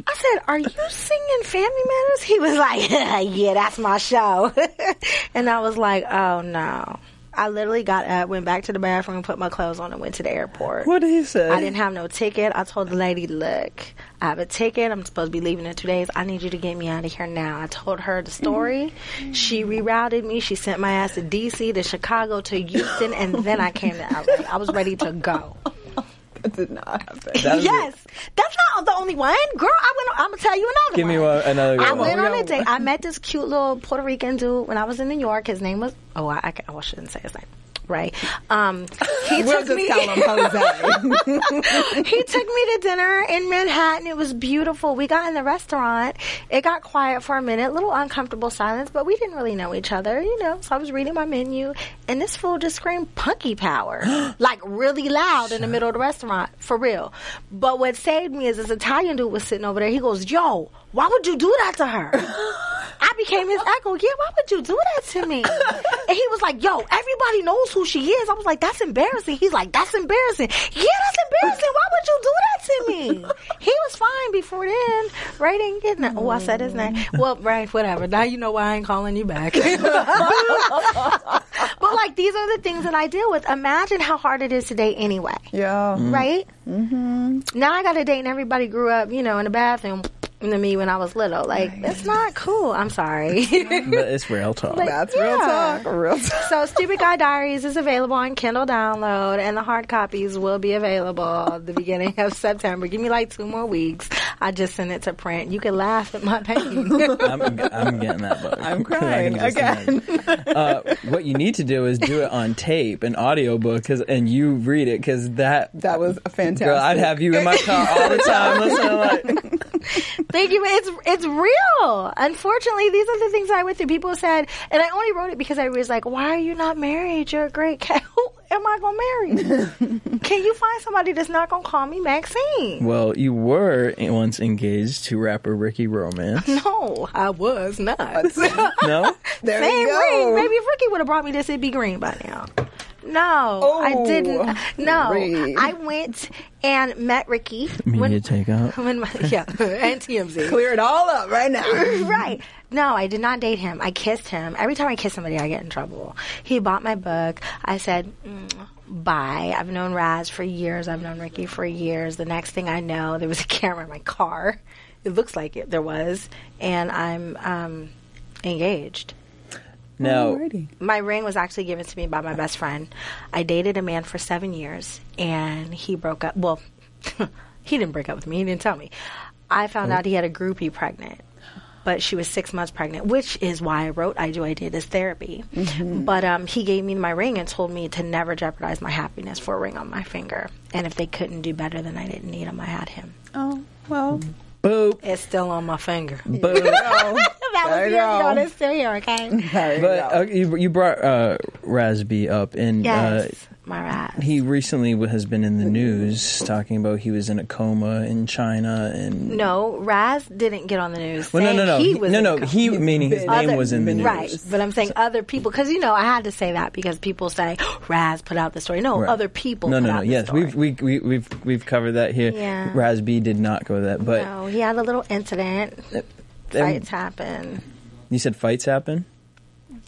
I said, "Are you singing Family Matters?" He was like, *laughs* "Yeah, that's my show." *laughs* and I was like, "Oh no." I literally got up, went back to the bathroom, put my clothes on, and went to the airport. What did he say? I didn't have no ticket. I told the lady, "Look, I have a ticket. I'm supposed to be leaving in two days. I need you to get me out of here now." I told her the story. She rerouted me. She sent my ass to D.C., to Chicago, to Houston, and then I came to LA. I was ready to go. *laughs* That did not happen. That was yes, that's not the only one, girl. I went. I'm gonna tell you another Give one. me one, another I one. went We on a date. I met this cute little Puerto Rican dude when I was in New York. His name was oh I, I, I shouldn't say his name. right? Um, he We'll took just me. call him Jose. *laughs* he took me to dinner in Manhattan. It was beautiful. We got in the restaurant. It got quiet for a minute, little uncomfortable silence, but we didn't really know each other, you know. So I was reading my menu, and this fool just screamed "Punky Power" *gasps* like really loud in the middle of the restaurant, for real. But what saved me is this Italian dude was sitting over there. He goes, "Yo, why would you do that to her?" *laughs* I became his echo. Yeah, why would you do that to me? And he was like, "Yo, everybody knows who she is." I was like, "That's embarrassing." He's like, "That's embarrassing." Yeah, that's embarrassing. Why would you do that to me? He was fine before then. Right? Getting that. Oh, I said his name. Well, right, whatever. Now you know why I ain't calling you back. *laughs* but like, these are the things that I deal with. Imagine how hard it is to date anyway. yeah. Right? Mm-hmm. Now I got a date and everybody grew up, you know, in the bathroom. To me when I was little, like that's not cool. I'm sorry. *laughs* But it's real talk. That's real talk. Real talk. So, Stupid Guy Diaries is available on Kindle download, and the hard copies will be available the beginning of September. Give me like two more weeks. I just sent it to print. You can laugh at my pain. *laughs* I'm, I'm getting that book. I'm *laughs* crying can again. uh, what you need to do is do it on tape, an audiobook, cause, and you read it, because that. That was a fantastic. Girl, I'd have you in my car all the time listening. Like, Thank you. It's it's real. Unfortunately, these are the things I went through. People said, and I only wrote it because I was like, "Why are you not married? You're a great cat. *laughs* Who am I gonna marry? *laughs* Can you find somebody that's not gonna call me Maxine?" well, you were once engaged to rapper Ricky Romance. *laughs* No, I was not. No, There Same ring. Maybe if Ricky would have brought me this, it'd be green by now. No, I Oh, didn't. *laughs* No, Rick. I went and met Ricky. MediaTakeOut. *laughs* when my, yeah, and TMZ. *laughs* Clear it all up right now. right. No, I did not date him. I kissed him. Every time I kiss somebody, I get in trouble. He bought my book. I said, mm, bye. I've known Raz for years. I've known Ricky for years. The next thing I know, there was a camera in my car. It looks like it. There was. And I'm um, engaged. Now, Alrighty. My ring was actually given to me by my best friend. I dated a man for seven years, and he broke up. Well, *laughs* he didn't break up with me. He didn't tell me. I found out he had a groupie pregnant, but she was six months pregnant, which is why I wrote "I Do I Did" as therapy. But um, he gave me my ring and told me to never jeopardize my happiness for a ring on my finger. And if they couldn't do better, then I didn't need him. I had him. Oh well. Boop, It's still on my finger. boop. *laughs* that There was you years go. ago. and It's still here. Okay. There you But go. uh, you, you brought uh, Raz-B up, and uh, Yes, my rat. he recently has been in the news talking about he was in a coma in China, and No, Raz didn't get on the news. well, no, no, no, He was no, no, he meaning his been- name was in the news, Right, but I'm saying other people because you know I had to say that because people say oh, Raz put out the story. No, Right. other people. No, put no, out no. the Yes, story. we've we, we, we've we've covered that here. Yeah. Raz-B did not go that, but No, he had a little incident. and Fights happen. you said fights happen.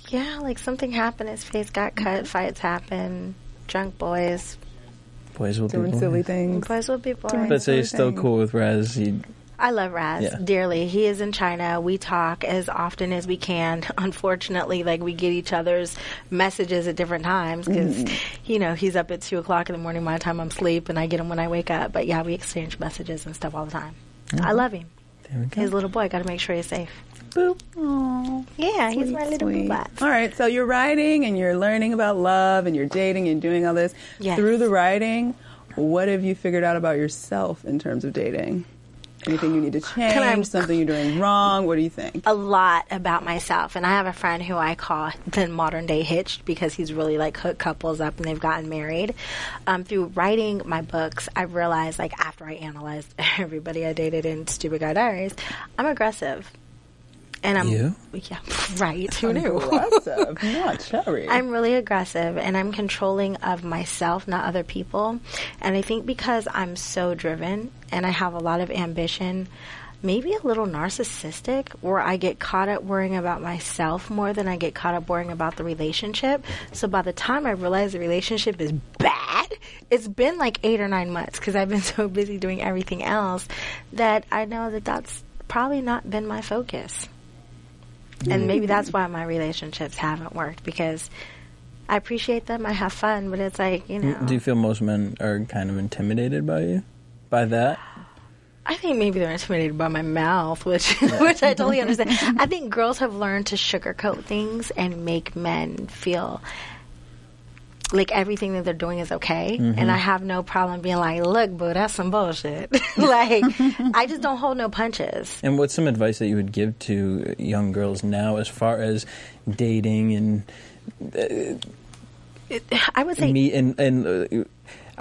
Yeah, like something happened. His face got cut. Fights happen. Drunk boys. Boys will Doing be boys. silly things. Boys will be boys. But say you're still Everything. cool with Raz. He, I love Raz Yeah. dearly. He is in China. We talk as often as we can. *laughs* Unfortunately, like we get each other's messages at different times because, Mm-hmm. you know, he's up at two o'clock in the morning my time I'm asleep, and I get him when I wake up. But yeah, we exchange messages and stuff all the time. Mm-hmm. I love him. there we go. His little boy. Got to make sure he's safe. Boop. Aw. Yeah, he's Sweet, my little sweet. boobat. All right, so you're writing and you're learning about love and you're dating and doing all this. Yes. Through the writing, what have you figured out about yourself in terms of dating? Anything you need to I- change? Something you're doing wrong? What do you think? a lot about myself and I have a friend who I call the modern day hitched because he's really like hooked couples up and they've gotten married. Um, through writing my books, I realized like after I analyzed *laughs* everybody I dated in Stupid Guy Diaries, I'm aggressive. And I'm You? yeah, *laughs* right. Who knew? Aggressive, *laughs* not cherry. I'm really aggressive and I'm controlling of myself, not other people. And I think because I'm so driven and I have a lot of ambition, maybe a little narcissistic, where I get caught up worrying about myself more than I get caught up worrying about the relationship. So by the time I realize the relationship is bad, it's been like eight or nine months because I've been *laughs* so busy doing everything else that I know that that's probably not been my focus. And mm-hmm. maybe that's why my relationships haven't worked because I appreciate them, I have fun, but it's like, you know. Do you feel most men are kind of intimidated by you, by that? I think maybe they're intimidated by my mouth, which *laughs* which I totally *laughs* understand. I think girls have learned to sugarcoat things and make men feel like everything that they're doing is okay, Mm-hmm. and I have no problem being like, "Look, boo, that's some bullshit." *laughs* like, *laughs* I just don't hold no punches. And what's some advice that you would give to young girls now as far as dating and I would say me and and uh,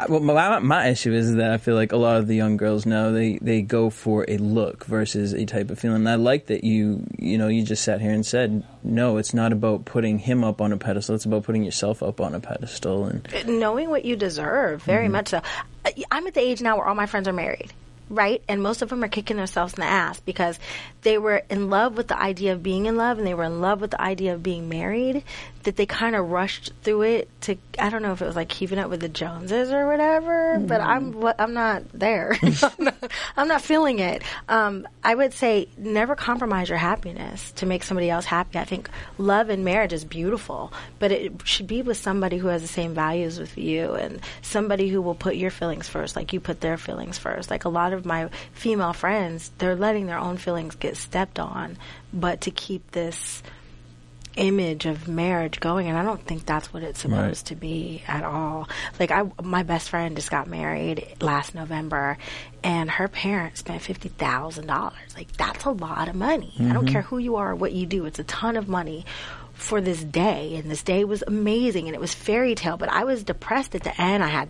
well, my my issue is that I feel like a lot of the young girls now they they go for a look versus a type of feeling. And I like that you you know you just sat here and said no, it's not about putting him up on a pedestal. It's about putting yourself up on a pedestal. And knowing what you deserve, very Mm-hmm. much so. I- I'm at the age now where all my friends are married, right? And most of them are kicking themselves in the ass because they were in love with the idea of being in love and they were in love with the idea of being married, that they kind of rushed through it to, I don't know if it was like keeping up with the Joneses or whatever, but I'm, I'm not there. *laughs* I'm, not, I'm not feeling it. Um, I would say never compromise your happiness to make somebody else happy. I think love and marriage is beautiful, but it should be with somebody who has the same values with you and somebody who will put your feelings first, like you put their feelings first. Like a lot of my female friends, they're letting their own feelings get stepped on, but to keep this image of marriage going and I don't think that's what it's supposed Right. to be at all. Like I my best friend just got married last November and her parents spent $50,000. Like that's a lot of money. I don't mm-hmm. care who you are or what you do. It's a ton of money for this day and this day was amazing and it was fairy tale, but I was depressed at the end. I had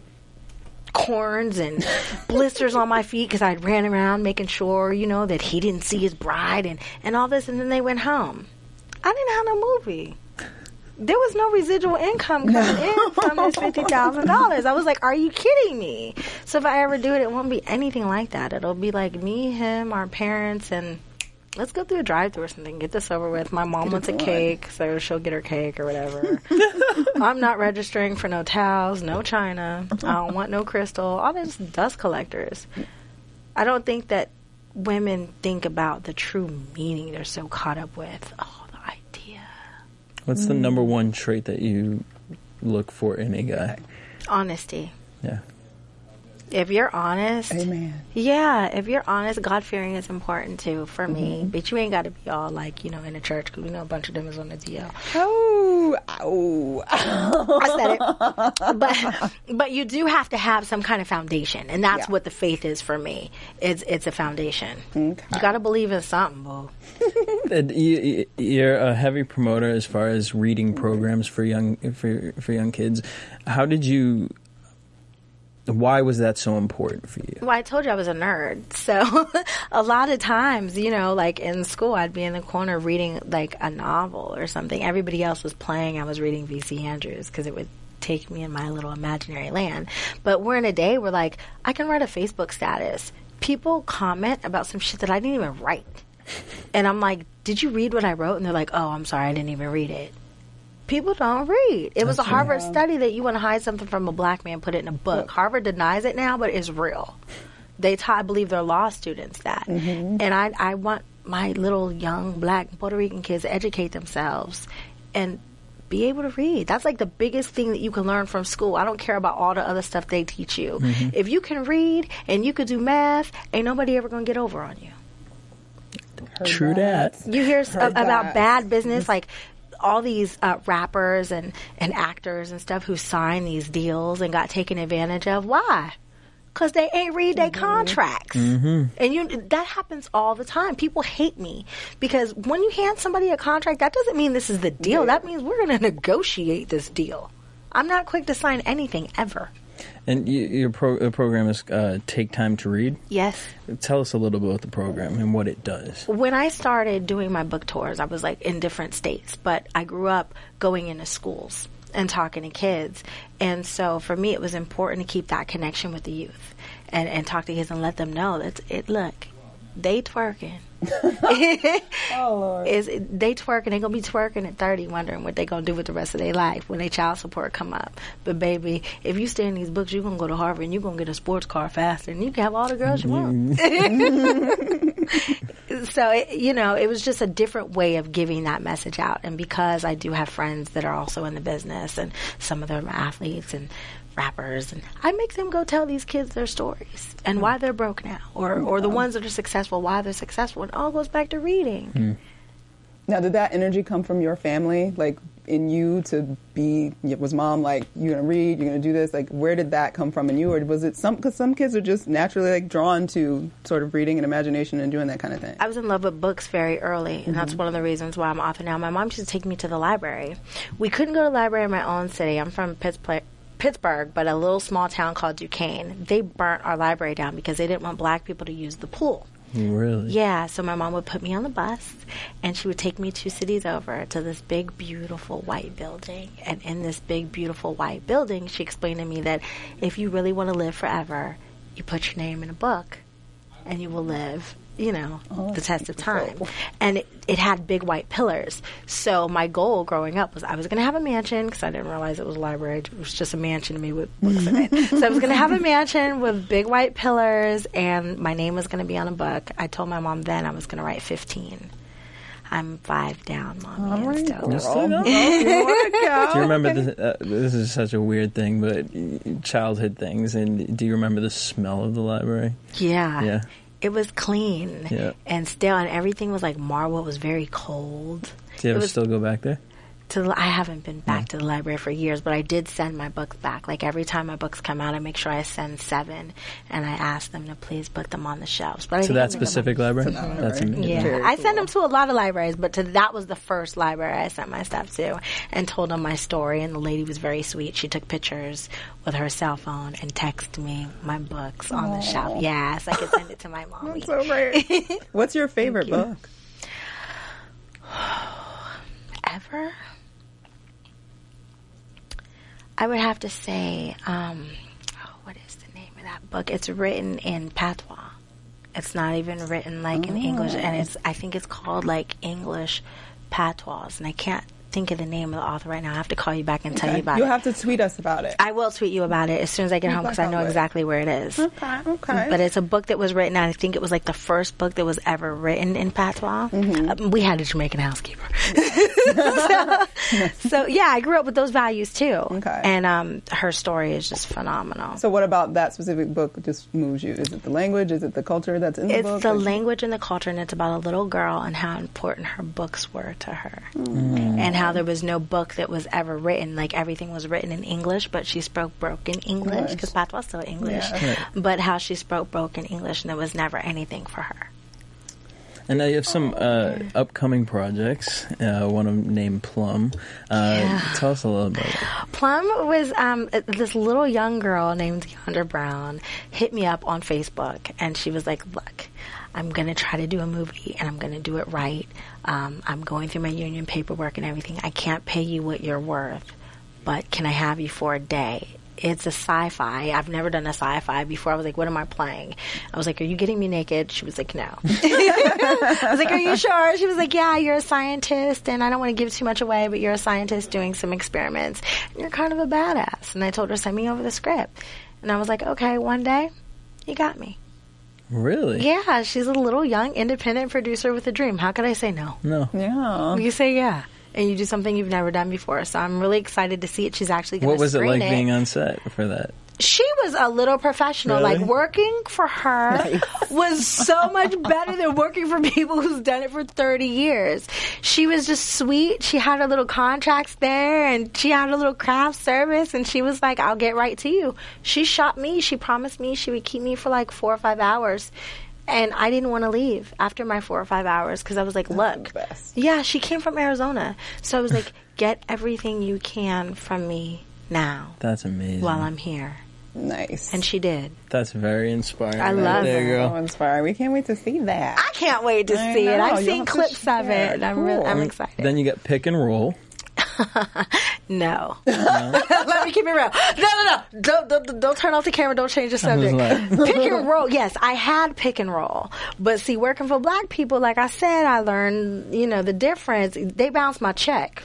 corns and *laughs* blisters on my feet because I ran around making sure, you know, that he didn't see his bride and, and all this. And then they went home. I didn't have no movie. There was no residual income coming in from this fifty thousand dollars. I was like, "Are you kidding me?" So if I ever do it, it won't be anything like that. It'll be like me, him, our parents, and let's go through a drive-through or something. Get this over with. My mom wants a cake, so she'll get her cake or whatever. *laughs* I'm not registering for no towels, no china. I don't want no crystal. All this dust collectors. I don't think that women think about the true meaning they're so caught up with. Oh. What's the mm. number one trait that you look for in a guy? Honesty. Yeah. If you're honest, Amen. yeah, if you're honest, God fearing is important too for me. Mm-hmm. But you ain't got to be all like, you know, in a church because we know a bunch of them is on the DL. Oh, oh. I said it. But but you do have to have some kind of foundation, and that's Yeah. what the faith is for me. It's it's a foundation. You got to believe in something, boo. *laughs* And you, you're a heavy promoter as far as reading mm-hmm. programs for young for for young kids. How did you? Why was that so important for you? Well, I told you I was a nerd. So *laughs* a lot of times, you know, like in school, I'd be in the corner reading like a novel or something. Everybody else was playing. I was reading V.C. Andrews because it would take me in my little imaginary land. But we're in a day where like I can write a Facebook status. People comment about some shit that I didn't even write. And I'm like, did you read what I wrote? And they're like, oh, I'm sorry, I didn't even read it. People don't read. It was a Harvard study that you want to hide something from a black man, put it in a book. Harvard denies it now, but it's real. They taught, I believe, their law students that. And I, I want my little young black Puerto Rican kids to educate themselves and be able to read. That's like the biggest thing that you can learn from school. I don't care about all the other stuff they teach you. If you can read and you could do math, ain't nobody ever going to get over on you. True that. You hear s- Heard about that. bad business, like all these uh, rappers and, and actors and stuff who signed these deals and got taken advantage of. Why? Because they ain't read their contracts. And you that happens all the time. People hate me because when you hand somebody a contract, that doesn't mean this is the deal. That means we're going to negotiate this deal. I'm not quick to sign anything ever. And you, your pro, the program is uh, Take Time to Read. Yes. Tell us a little bit about the program and what it does. when I started doing my book tours, I was like in different states, but I grew up going into schools and talking to kids. And so for me, it was important to keep that connection with the youth and, and talk to kids and let them know that it, look, they twerking. *laughs* Oh, Lord. Is they twerking? They gonna be twerking at thirty, wondering what they gonna do with the rest of their life when their child support come up. But baby, if you stay in these books, you gonna go to Harvard and you gonna get a sports car faster, and you can have all the girls you want. Mm-hmm. *laughs* so it, you know, it was just a different way of giving that message out. And because I do have friends that are also in the business, and some of them are athletes and rappers, and I make them go tell these kids their stories and why they're broke now, or or the ones that are successful, why they're successful. It all goes back to reading. Now, did that energy come from your family? Like in you to be, was mom like, you're going to read, you're going to do this? Like, where did that come from in you? Or was it some, because some kids are just naturally like drawn to sort of reading and imagination and doing that kind of thing? I was in love with books very early, and that's mm-hmm. one of the reasons why I'm author now. My mom used to take me to the library. We couldn't go to the library in my own city. I'm from Pittsburgh. Pittsburgh, but a little small town called Duquesne. They burnt our library down because they didn't want black people to use the pool. Really? Yeah, so my mom would put me on the bus and she would take me two cities over to this big, beautiful white building. And in this big, beautiful white building, she explained to me that if you really want to live forever, you put your name in a book and you will live, you know, the test of time. And it, it had big white pillars. So my goal growing up was I was going to have a mansion because I didn't realize it was a library. It was just a mansion to me with books in it. So I was going to have a *laughs* mansion with big white pillars and my name was going to be on a book. I told my mom then I was going to write 15. I'm five down, mommy. and still. You still know? You wanna go? Do you remember this? Uh, this is such a weird thing, but childhood things. And do you remember the smell of the library? Yeah. Yeah. It was clean Yeah. and still, and everything was like marble. It was very cold. Do you ever was- still go back there? To the, I haven't been back mm. to the library for years, but I did send my books back. Like every time my books come out, I make sure I send seven, and I ask them to please put them on the shelves. But I To think that I'm gonna- specific library? That's amazing. Yeah, Very I send them to a lot of libraries, but to that was the first library I sent my stuff to, and told them my story. And the lady was very sweet. She took pictures with her cell phone and texted me my books on the shelf. Yes, I could send it to my *laughs* mommy. so great. *laughs* What's your favorite you. book? *sighs* ever? I would have to say, um, oh, what is the name of that book? It's written in patois. It's not even written like in English, and it's I think it's called like English patois, and I can't think of the name of the author right now. I have to call you back and tell you about You'll it. have to tweet us about it. I will tweet you about it as soon as I get home because I know Black exactly where it is. Okay, okay. But it's a book that was written. I think it was like the first book that was ever written in patois. Mm-hmm. Um, we had a Jamaican housekeeper, so, *laughs* so, yeah, I grew up with those values too. Okay. and um, her story is just phenomenal. So what about that specific book just moves you? Is it the language? Is it the culture that's in the it's book? the language and the culture, and it's about a little girl and how important her books were to her, and how there was no book that was ever written. Like everything was written in English, but she spoke broken English because patois is still English. Yeah. But how she spoke broken English, and there was never anything for her. And now you have some uh, upcoming projects. Uh, one of them named Plum. Uh, Yeah. Tell us a little about it. Plum was um, uh, this little young girl named Yonder Brown hit me up on Facebook, and she was like, "Look, I'm going to try to do a movie, and I'm going to do it right. Um, I'm going through my union paperwork and everything. I can't pay you what you're worth, but can I have you for a day?" It's a sci-fi. I've never done a sci-fi before. I was like, "What am I playing?" I was like, "Are you getting me naked?" She was like, "No." *laughs* I was like, "Are you sure?" She was like, "Yeah, you're a scientist, and I don't want to give too much away, but you're a scientist doing some experiments, and you're kind of a badass." And I told her, "Send me over the script," and I was like, "Okay." One day, you got me. Really? Yeah, she's a little young independent producer with a dream. How could I say no? No. yeah. You say yeah, and you do something you've never done before. So I'm really excited to see it. She's actually going What was it screen like being on set for that? She was a little professional. Really? Like working for her was so much better than working for *laughs* people who's done it for 30 years. She was just sweet. She had her little contracts there and she had a little craft service and she was like, I'll get right to you. She shot me. She promised me she would keep me for like four or five hours. And I didn't want to leave after my four or five hours because I was like, look, yeah, she came from Arizona. So I was like, get everything you can from me now That's amazing. while I'm here. Nice. And she did. That's very inspiring. I love there, it. girl. so inspiring. We can't wait to see that. I can't wait to I see it. I've You'll seen clips of it. and I'm, really, I'm excited. Then you get Pick and Roll. *laughs* no. *laughs* Let me keep it real. No, no, no. Don't, don't, don't turn off the camera. Don't change the subject. like- *laughs* pick and roll. Yes, I had pick and roll. But see, working for black people, like I said, I learned, you know, the difference. They bounce my check.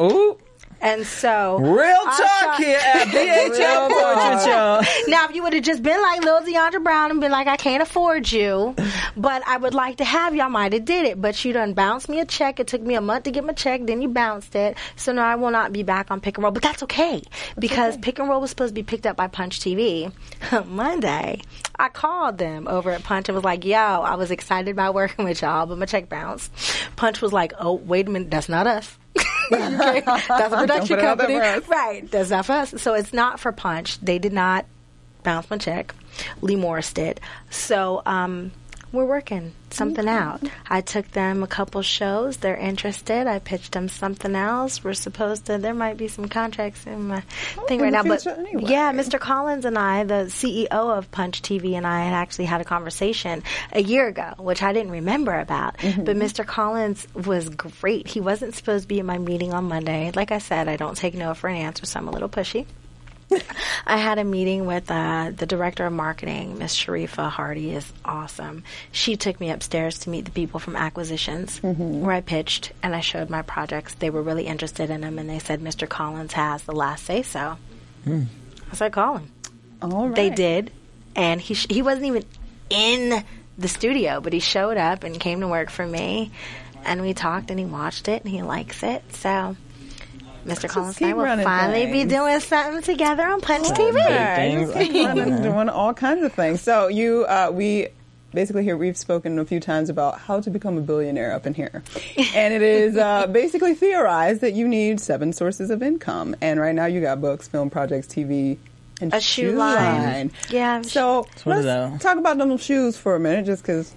Ooh. And so. Real talk here at *laughs* BHL Portrait, y'all. Now, if you would have just been like Lil Deandra Brown and been like, I can't afford you, but I would like to have you. I might have did it, but you done bounced me a check. It took me a month to get my check, then you bounced it. So now I will not be back on Pick and Roll, but that's okay because Pick and Roll was supposed to be picked up by Punch TV *laughs* Monday. I called them over at Punch and was like, "Yo, I was excited about working with y'all, but my check bounced." Punch was like, "Oh, wait a minute, that's not us." Okay, *laughs* That's a production company, right? That's not for us. So it's not for Punch. They did not bounce my check. Lee Morris did. So um, we're working something out. I took them a couple shows. They're interested. I pitched them something else. We're supposed to. There might be some contracts in my thing in right now, but anyway. yeah, Mr. Collins and I, the CEO of Punch TV, and I had actually had a conversation a year ago, which I didn't remember about. Mm-hmm. But Mr. Collins was great. He wasn't supposed to be in my meeting on Monday. Like I said, I don't take no for an answer, so I'm a little pushy. *laughs* I had a meeting with uh, the director of marketing, Miss Sharifa Hardy, is awesome. She took me upstairs to meet the people from acquisitions, where I pitched and I showed my projects. They were really interested in them, and they said Mr. Collins has the last say so. I was like, call him. All right. They did, and he sh- he wasn't even in the studio, but he showed up and came to work for me, and we talked, and he watched it, and he likes it. So, Mr. Collins and I will running finally be doing something together on Punch TV. things. Just keep running, doing all kinds of things. So you, uh, we basically here we've spoken a few times about how to become a billionaire up in here, and it is uh, *laughs* basically theorized that you need seven sources of income. And right now you got books, film projects, TV. And A shoe line. Yeah. So let's talk about them shoes for a minute, just because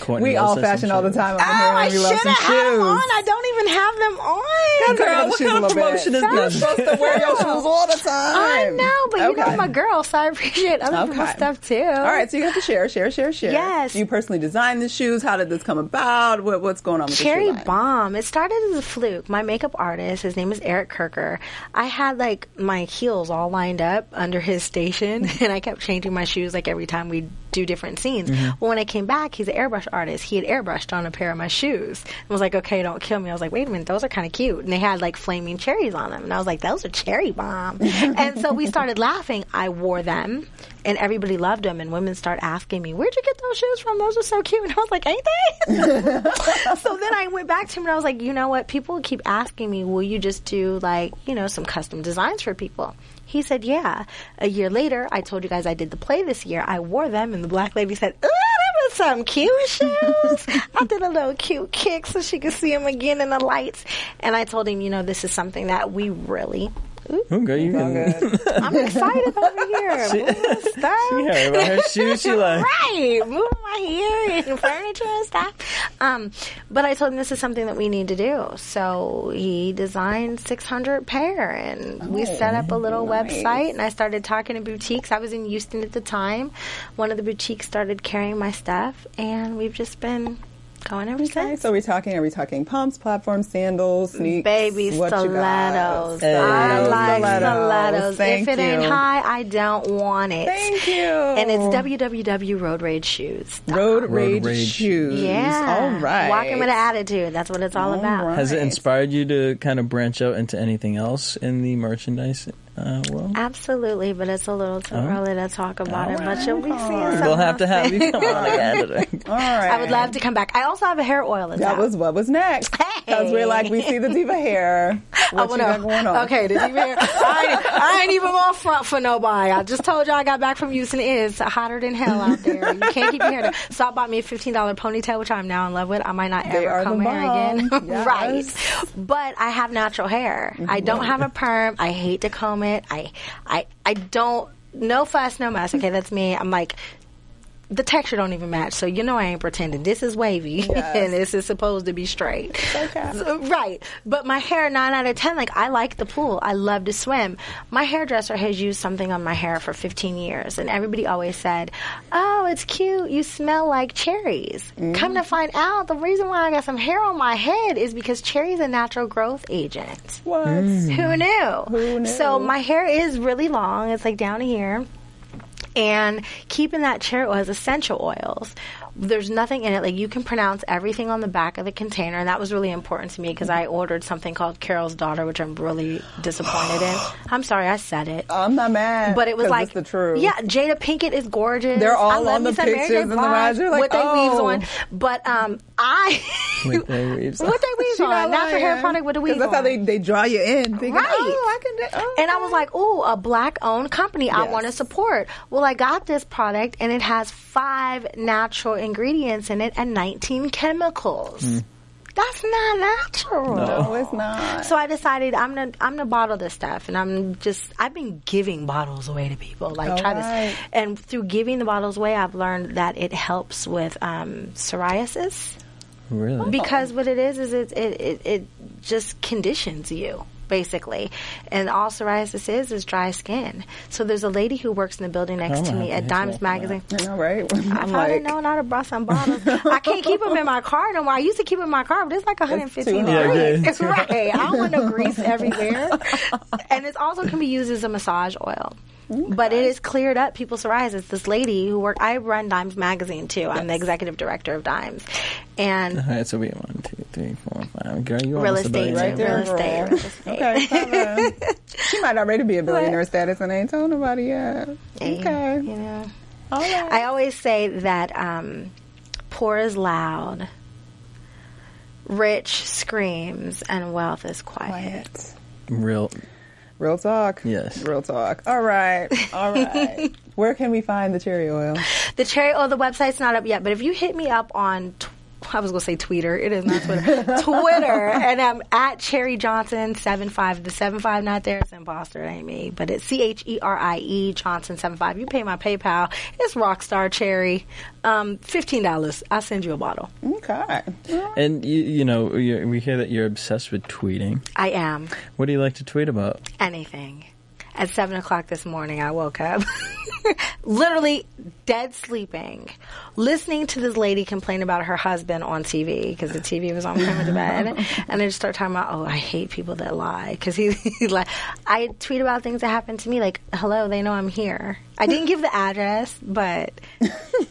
Courtney we loves all fashion all the time. up in Oh, I should some have had them on. I don't even have them on. Talk about what shoes kind of promotion is You're this? supposed to wear your shoes all the time. I know, but you know Okay. I'm a girl, so I appreciate other people's stuff too. All right, so you have to share, share, share, share. Yes. You personally designed the shoes. How did this come about? What, what's going on with Cherry the shoe line? Bomb. It started as a fluke. My makeup artist, his name is Eric Kirker. I had like my heels all lined up under his station, *laughs* and I kept changing my shoes like every time we do different scenes. Mm-hmm. Well, when I came back, he's an airbrush artist. He had airbrushed on a pair of my shoes and was like, "Okay, don't kill me." I was like, "Wait a minute, those are kind of cute," and they had like flaming cherries on them, and I was like, "Those are Cherry Bomb." *laughs* and so we started laughing. I wore them. And everybody loved them, and women start asking me, "Where'd you get those shoes from? Those are so cute." *laughs* And I was like, "Ain't they?" *laughs* so then I went back to him and I was like, you know what? People keep asking me, will you just do like, you know, some custom designs for people? He said, yeah. A year later, I told you guys I did the play this year. I wore them and the black lady said, ooh, that was some cute shoes. I did a little cute kick so she could see them again in the lights. And I told him, you know, this is something that we really, ooh, Oh, girl, you can. I'm excited *laughs* over *laughs* here. Moving stuff. She heard about her shoes. She *laughs* like, right, moving my hair and furniture and stuff. Um, but I told him this is something that we need to do. So he designed 600 pair, and we set up a little website. And I started talking to boutiques. I was in Houston at the time. One of the boutiques started carrying my stuff, and we've just been going ever Okay, since. so are we talking? Are we talking pumps, platforms, sandals, sneaks? Baby what you got? stilettos. Hey. I like Stilettos. stilettos. If it ain't high, I don't want it. Thank you. And it's www.roadrageshoes. Road Rage, Rage. shoes. Yeah. All right. Walking with an attitude. That's what it's all, All about. right. has it inspired you to kind of branch out into anything else in the merchandise uh, world? Absolutely, but it's a little too Oh. early to talk about it. But you'll be seeing We'll have to have you come on again. *laughs* All right. I would love to come back. I also have a hair oil. That out. was what was next. Because we're like, we see the diva hair. *laughs* What I you got wanna- going on? Okay, the diva hair. I, ain't, I ain't even on front for nobody. I just told you I got back from Houston. It is hotter than hell out there. You can't keep your hair down. Stop bought me a fifteen dollar ponytail, which I'm now in love with. I might not They ever hair bomb. again. *laughs* Yes. right. But I have natural hair. I don't have a perm. I hate to comb I I I don't no fuss, no mess. Okay, that's me. I'm like the texture don't even match, so you know I ain't pretending. This is wavy, *laughs* Yes. and this is supposed to be straight. okay. So- right, but my hair nine out of ten. Like I like the pool. I love to swim. My hairdresser has used something on my hair for 15 years, and everybody always said, "Oh, it's cute. You smell like cherries." Mm-hmm. Come to find out, the reason why I got some hair on my head is because cherries a natural growth agent. What? Who mm. knew? Who knew? So my hair is really long. It's like down here. And keeping that chair oil essential oils. There's nothing in it. Like you can pronounce everything on the back of the container, and that was really important to me because I ordered something called Carol's Daughter, which I'm really disappointed in. *gasps* I'm sorry, I said it. I'm not mad. But it was like the truth. Yeah, Jada Pinkett is gorgeous. They're all I on the some Mary J. pictures and the vibes. You're like, with their weaves oh. on. But um, I *laughs* With their weaves on. *laughs* with their weaves on, not natural hair lying. product with 'Cause weaves That's on. how they, they draw you in. Thinking, Right. Oh, I can do. Oh, And I was like, "Ooh, a black-owned company I want to support." Well, I got this product, and it has five natural ingredients in it and 19 chemicals. Hmm. That's not natural. no, it's not. So I decided I'm gonna I'm gonna bottle this stuff, and I'm just I've been giving bottles away to people. Like All try right. this, and through giving the bottles away, I've learned that it helps with um, psoriasis Really? because what it is is it it, it it just conditions you basically and all psoriasis is is dry skin so there's a lady who works in the building next I'm to me at to hit you dimes magazine I know, right? *laughs* I'm if I'd like, have known, I'd brought some bottles. I can't keep them in my car no more. I used to keep them in my car, but it's like 115 too degrees. It's *laughs* right. I don't want no grease everywhere. *laughs* And it also can be used as a massage oil. But it has cleared up people's psoriasis. This lady who worked, I run Dimes Magazine too. I'm the executive director of Dimes. And All right, so we have one, two, three, four, five. Girl, you real almost about estate. Right there, real estate, girl. real estate. Okay, fine. *laughs* she might already be a billionaire status and ain't told nobody yet. Hey, Okay. You know. All right. I always say that um, poor is loud, rich screams, and wealth is quiet. Quiet. Real. Real talk. Yes. Real talk. All right. All *laughs* right. Where can we find the cherry oil? The cherry oil, the website's not up yet, but if you hit me up on, tw- I was going to say Twitter, it is not Twitter, Twitter, *laughs* and I'm at Cherry Johnson seven five. The seven five not there, it's imposter, it ain't me, but it's C H E R I E Johnson seven five. You pay my PayPal, it's Rockstar Cherry, um, fifteen dollars. I'll send you a bottle. Okay. And you, you know, you we hear that you're obsessed with tweeting. I am What do you like to tweet about? anything. At seven o'clock this morning, I woke up, *laughs* literally dead sleeping, listening to this lady complain about her husband on TV because the TV was on came into bed, *laughs* and I just start talking about, oh, I hate people that lie because he, *laughs* he like, I tweet about things that happened to me, like, hello, they know I'm here. I didn't give the address, but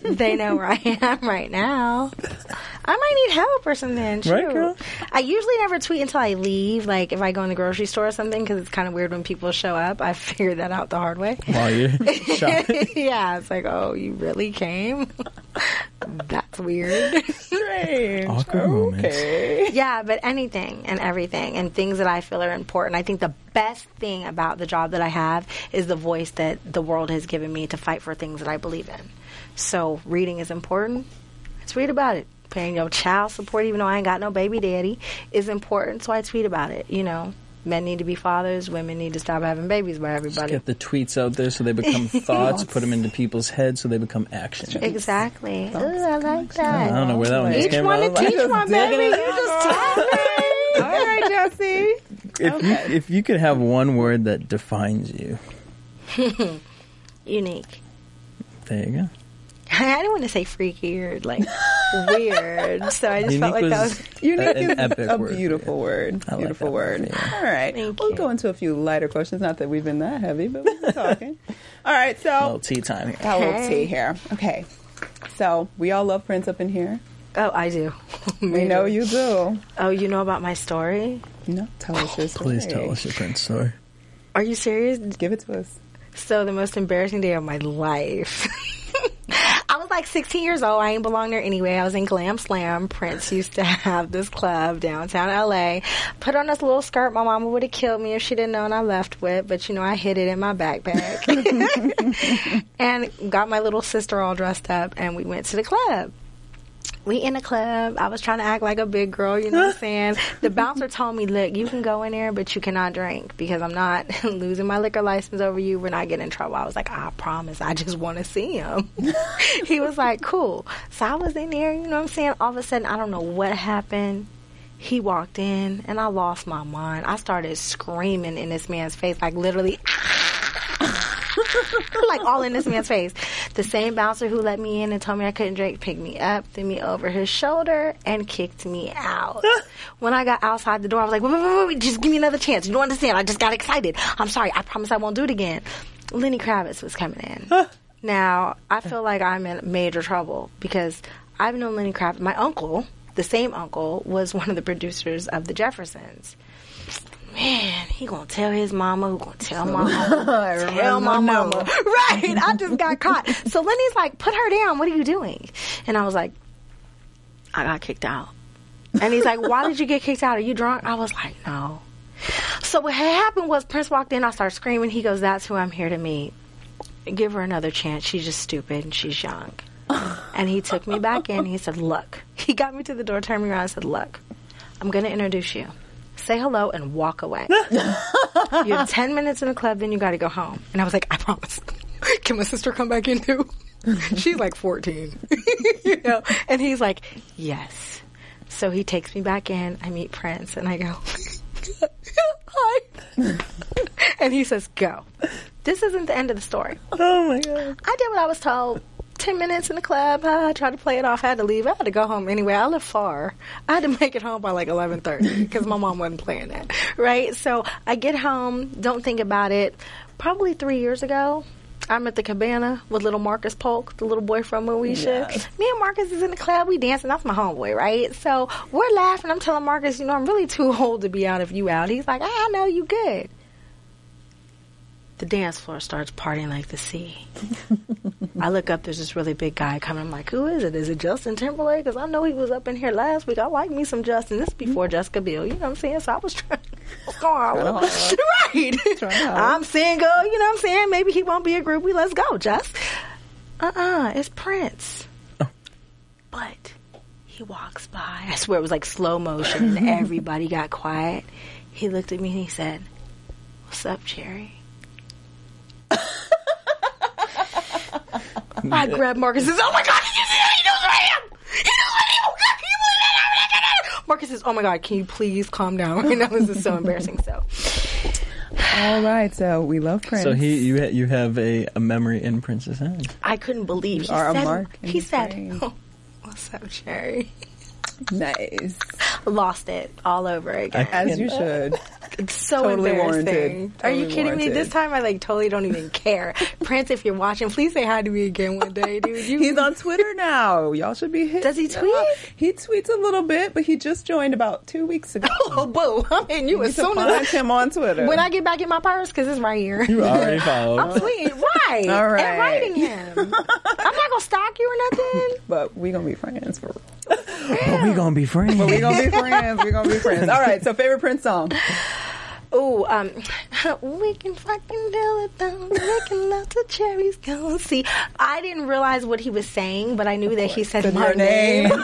they know where I am right now. I might need help or something. Right, girl? I usually never tweet until I leave, like if I go in the grocery store or something, because it's kind of weird when people show up. I figured that out the hard way. While you're *laughs* yeah, it's like, oh, you really came? That's weird. Strange. Awkward moments. okay. yeah, but anything and everything and things that I feel are important. I think the best thing about the job that I have is the voice that the world has given me to fight for things that I believe in. So reading is important. Let's read about it. Paying your child support, even though I ain't got no baby daddy, is important. So I tweet about it. You know, men need to be fathers. Women need to stop having babies by everybody. Get the tweets out there so they become *laughs* thoughts. Put them into people's heads so they become action. Exactly. Ooh, I like that. I don't know where that one just Each came one to teach *laughs* one, baby. You just taught me. *laughs* All right, Jesse. If you if you could have one word that defines you, Unique. there you go. I didn't want to say freaky or like weird, so I just felt like Unique that was was. Unique an is epic a word, beautiful word. I like beautiful that word. word, yeah. All right. Thank we'll you. go into a few lighter questions. Not that we've been that heavy, but we're talking. *laughs* All right. So A little tea time here. a little Hey. tea here. Okay. So we all love Prince up in here. Oh, I do. *laughs* We know you do. Oh, you know about my story? No, tell us your story. *gasps* Please tell us your Prince story. Are you serious? Give it to us. So the most embarrassing day of my life. *laughs* Like 16 years old. I ain't belong there anyway. I was in Glam Slam. Prince used to *laughs* have this club downtown LA. Put on this little skirt my mama would have killed me if she didn't know and I left with, but you know, I hid it in my backpack. *laughs* *laughs* and got my little sister all dressed up and we went to the club. We in the club. I was trying to act like a big girl, you know what I'm *laughs* saying? The bouncer told me, look, you can go in there, but you cannot drink because I'm not *laughs* losing my liquor license over you. We're not getting in trouble. I was like, I promise. I just want to see him. *laughs* he was like, cool. So I was in there, you know what I'm saying? All of a sudden, I don't know what happened. He walked in and I lost my mind. I started screaming in this man's face, like literally, *laughs* like all in this man's face. The same bouncer who let me in and told me I couldn't drink picked me up, threw me over his shoulder, and kicked me out. *laughs* when I got outside the door, I was like, wait, wait, wait, wait, just give me another chance. You don't understand. I just got excited. I'm sorry. I promise I won't do it again. Lenny Kravitz was coming in. now, I feel like I'm in major trouble because I've known Lenny Kravitz. My uncle, the same uncle, was one of the producers of The Jeffersons. Man, he gonna tell his mama, who gonna tell my *laughs* mama, tell my mama. Right, I just got caught. So Lenny's like, put her down. What are you doing? And I was like, I got kicked out. And he's like, why did you get kicked out? Are you drunk? I was like, no. So what happened was Prince walked in. I started screaming. He goes, "That's who I'm here to meet. Give her another chance. She's just stupid and she's young." and he took me back in. He said, "Look." He got me to the door, turned me around, and said, "Look, I'm to introduce you. Say hello and walk away. *laughs* you have ten minutes in the club, then you got to go home." And I was like, "I promise." *laughs* Can my sister come back in too? *laughs* She's like 14. you know? And he's like, yes. So he takes me back in. I meet Prince and I go, hi. and he says, go. This isn't the end of the story. Oh my god. I did what I was told. 10 minutes in the club. I tried to play it off. I had to leave. I had to go home anyway. I live far. I had to *laughs* make it home by like 11:30 because my mom wasn't playing that. Right? So I get home, don't think about it. Probably 3 years ago, I'm at the cabana with little Marcus Paulk, the little boy from Moesha. Me and Marcus is in the club. We dancing. That's my homeboy, right? So we're laughing. I'm telling Marcus, you know, I'm really too *laughs* old to be out if you out. He's like, ah, I know you good. The dance floor starts partying like the sea. I look up, there's this really big guy coming. I'm like, who is it? Is it Justin Timberlake? Because I know he was up in here last week. I like me some Justin. This is before Jessica Biel. You know what I'm saying? So I was trying. *laughs* What's going on? *laughs* right. I'm single. You know what I'm saying? Maybe he won't be a groupie. Let's go, Jess. Uh-uh. It's Prince. But he walks by. I swear it was like slow motion and *laughs* everybody got quiet. He looked at me and he said, What's up, Cherie? *laughs* I grabbed Marcus and says, Oh my god, did you see that? He knows who I am! He knows who I am! Can you believe? Marcus says, Oh my god, can you please calm down? You know, this is so embarrassing. So All right, so we love Prince. So he, you, ha- you have a, a memory in Prince's hand. I couldn't believe he are a said, mark in he his said, brain. oh, What's up, Cherie? *laughs* nice, Lost it all over again. as you *laughs* should. It's so Totally embarrassing. warranted. Are you Totally kidding me? This time I like totally don't even care. *laughs* Prince, if you're watching, please say hi to me again one day, dude. You, He's on Twitter now. Y'all should be hit. Does he tweet? He tweets a little bit, but he just joined about two weeks ago. *laughs* Oh, boo! I'm hitting you You as need soon as I, him on Twitter. when I get back in my purse because it's right here. You already followed. I'm sweet, right? All right. And writing him. I'm not gonna stalk you or nothing. but we gonna be friends for real. But we gonna be friends. But we gonna be friends. We gonna be friends. All right. So favorite Prince song. Ooh, um, *laughs* we can fucking do it though. We can let the cherries go. See, I didn't realize what he was saying, but I knew that he said Said my name. name. *laughs*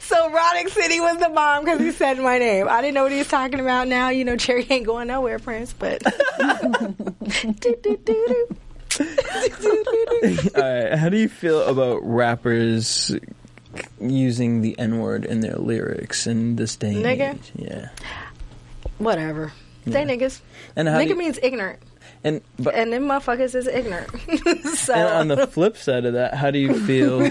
So Erotic City was the bomb because he said my name. I didn't know what he was talking about. Now you know Cherie ain't going nowhere, Prince. But *laughs* Do, do, do, do. All right. How do you feel about rappers using the N word in their lyrics in this day and Nigga? age? Yeah. whatever. They niggas. And how do Nigga you- means ignorant, And but and them motherfuckers is ignorant. so *laughs* and on the flip side of that, how do you feel *laughs*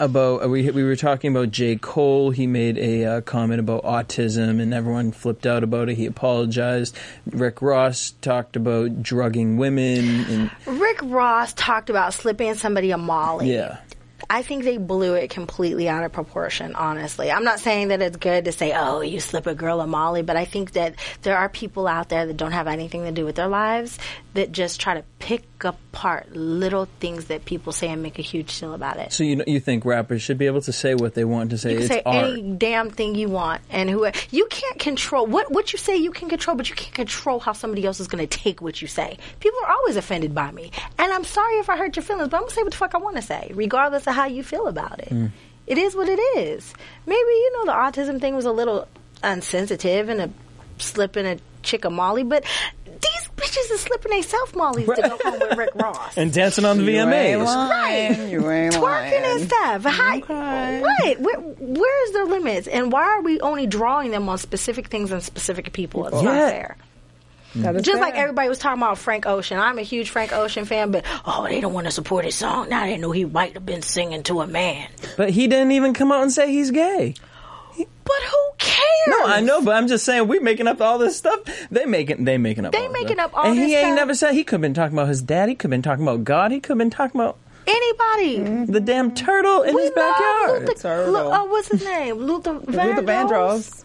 about uh, we we were talking about J Cole? He made a uh, comment about autism, and everyone flipped out about it. He apologized. Rick Ross talked about drugging women, and Rick Ross talked about slipping somebody a Molly. yeah. I think they blew it completely out of proportion, honestly. I'm not saying that it's good to say, oh, you slip a girl a Molly, but I think that there are people out there that don't have anything to do with their lives that just try to pick apart little things that people say and make a huge deal about it. So you you think rappers should be able to say what they want to say? You can it's say art. any damn thing you want, and who you can't control what what you say. You can control, but you can't control how somebody else is going to take what you say. People are always offended by me, and I'm sorry if I hurt your feelings, but I'm gonna say what the fuck I want to say, regardless of how you feel about it. Mm. It is what it is. Maybe you know the autism thing was a little unsensitive and a slipping a chick a Molly, but these bitches is slipping they self Mollies to go home with Rick Ross. *laughs* and dancing on the You ain't VMAs. lying. You ain't twerking lying. and stuff. How, Okay. What? Where, where is their limits? And why are we only drawing them on specific things and specific people? It's not fair. That is Just fair. like everybody was talking about Frank Ocean. I'm a huge Frank Ocean fan, but oh, they don't want to support his song. Now they know he might have been singing to a man. But he didn't even come out and say he's gay. But who cares? No, I know, but I'm just saying we're making up all this stuff. They making they making up. They all this making stuff. up all and this he ain't stuff. never said he could have been talking about his dad. He could have been talking about God. He could have been talking about Anybody. The damn turtle in We his backyard. Luther, Turtle. Lu- uh, what's his name? Luther Vandross. Luther Vandross.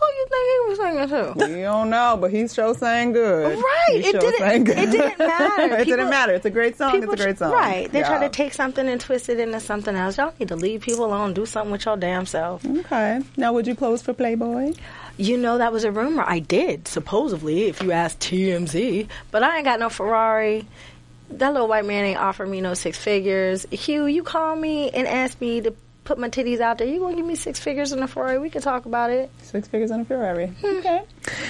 Who you think he was singing to? We don't know, but he sure sang good. Right. He It sure didn't- *laughs* it didn't matter. it People- didn't matter. It's a great song. People it's a great song. Right. They try to take something and twist it into something else. Y'all need to leave people alone. Do something with your damn self. Okay. Now, would you pose for Playboy? You know that was a rumor. I did, supposedly, if you ask TMZ. But I ain't got no Ferrari. That little white man ain't offer me no six figures. Hugh, you call me and ask me to put my titties out there. You gonna give me six figures in a Ferrari? We can talk about it. Six figures in a Ferrari. Hmm. Okay.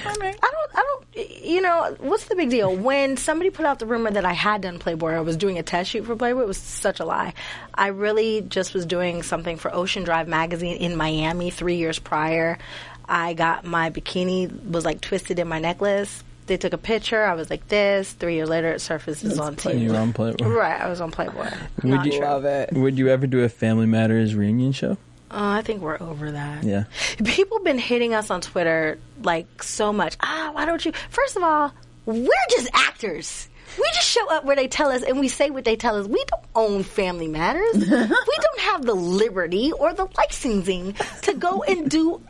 All right. I don't, I don't, you know, what's the big deal? When somebody put out the rumor that I had done Playboy, I was doing a test shoot for Playboy, it was such a lie. I really just was doing something for Ocean Drive magazine in Miami three years prior. I got my bikini, was like twisted in my necklace. They took a picture. I was like this. Three years later, it surfaces on TV. You were on Playboy. Right, I was on Playboy. Would Not you- true. Love it. Would you ever do a Family Matters reunion show? Oh, I think we're over that. Yeah. People been hitting us on Twitter like so much. Ah, why don't you? First of all, we're just actors. We just show up where they tell us and we say what they tell us. We don't own Family Matters. *laughs* we don't have the liberty or the licensing to go and do.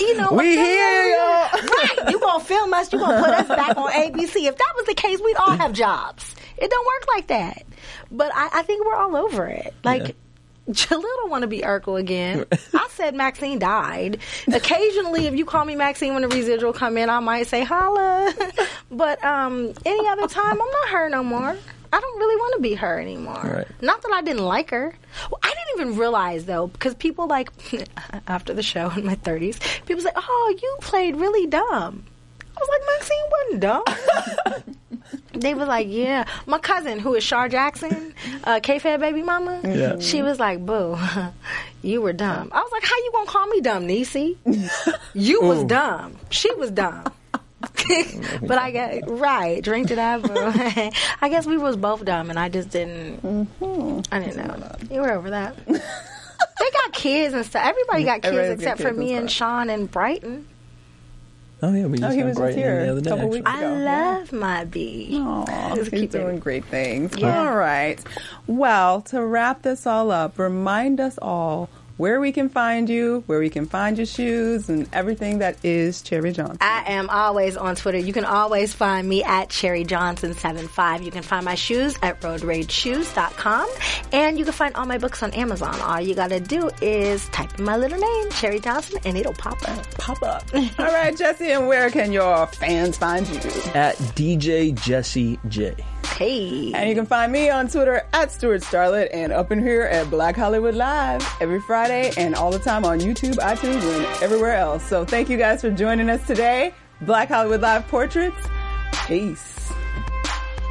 You know, We here, y'all. Right. You *laughs* gonna film us, you gonna put us back on ABC. If that was the case, we'd all have jobs. It don't work like that. But I, I think we're all over it. Like Yeah. Jaleel don't want to be Urkel again. *laughs* I said Maxine died. Occasionally, if you call me Maxine when the residual come in, I might say holla. *laughs* but um, any other time, I'm not her no more. I don't really want to be her anymore. Right. Not that I didn't like her. Well, I didn't even realize though, because people like *laughs* after the show in my 30s, people say, "Oh, you played really dumb." I was like, Maxine wasn't dumb. *laughs* They was like, yeah. My cousin, who is Shar Jackson, uh, K-Fed baby mama, Yeah. she was like, boo, *laughs* you were dumb. I was like, how you gonna call me dumb, Niecy? You was dumb. She was dumb. *laughs* but I get right. Drink to that, boo. I guess we was both dumb, and I just didn't. Mm-hmm. I didn't know. You were over that. *laughs* they got kids and stuff. Everybody got kids Everybody's got except for me and and. Shawn and Bryton. Oh yeah, we oh, just Oh, he was just Bryton here the other a day. couple actually. weeks I ago. love my bee. Aw, Just he's keep it- doing great things. Yeah. All right. Well, to wrap this all up, remind us all where we can find you, where we can find your shoes, and everything that is Cherie Johnson. I am always on Twitter. You can always find me at Cherie Johnson75. You can find my shoes at roadrageshoes.com. And you can find all my books on Amazon. All you gotta do is type in my little name, Cherie Johnson, and it'll pop up. Pop up. *laughs* all right, Jesse, and where can your fans find you? At DJ Jesse J. Hey. And you can find me on Twitter at Stuart Starlet and up in here at Black Hollywood Live every Friday and all the time on YouTube, iTunes, and everywhere else. So thank you guys for joining us today. Black Hollywood Live Portraits. Peace.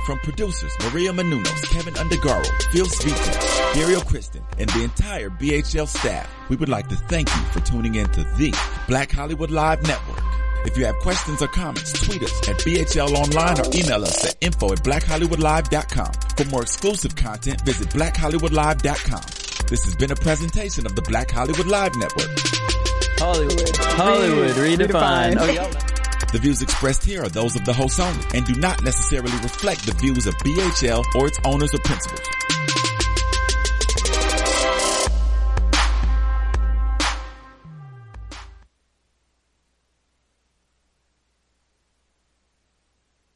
From producers Maria Menounos, Kevin Undergaro, Phil Sweeten, Dario Kristen, and the entire BHL staff, we would like to thank you for tuning in to the Black Hollywood Live Network. If you have questions or comments, tweet us at BHL Online or email us at info at blackhollywoodlive.com. For more exclusive content, visit blackhollywoodlive.com. This has been a presentation of the Black Hollywood Live Network. Hollywood. Hollywood redefined. redefined. Oh. *laughs* The views expressed here are those of the host only and do not necessarily reflect the views of BHL or its owners or principals.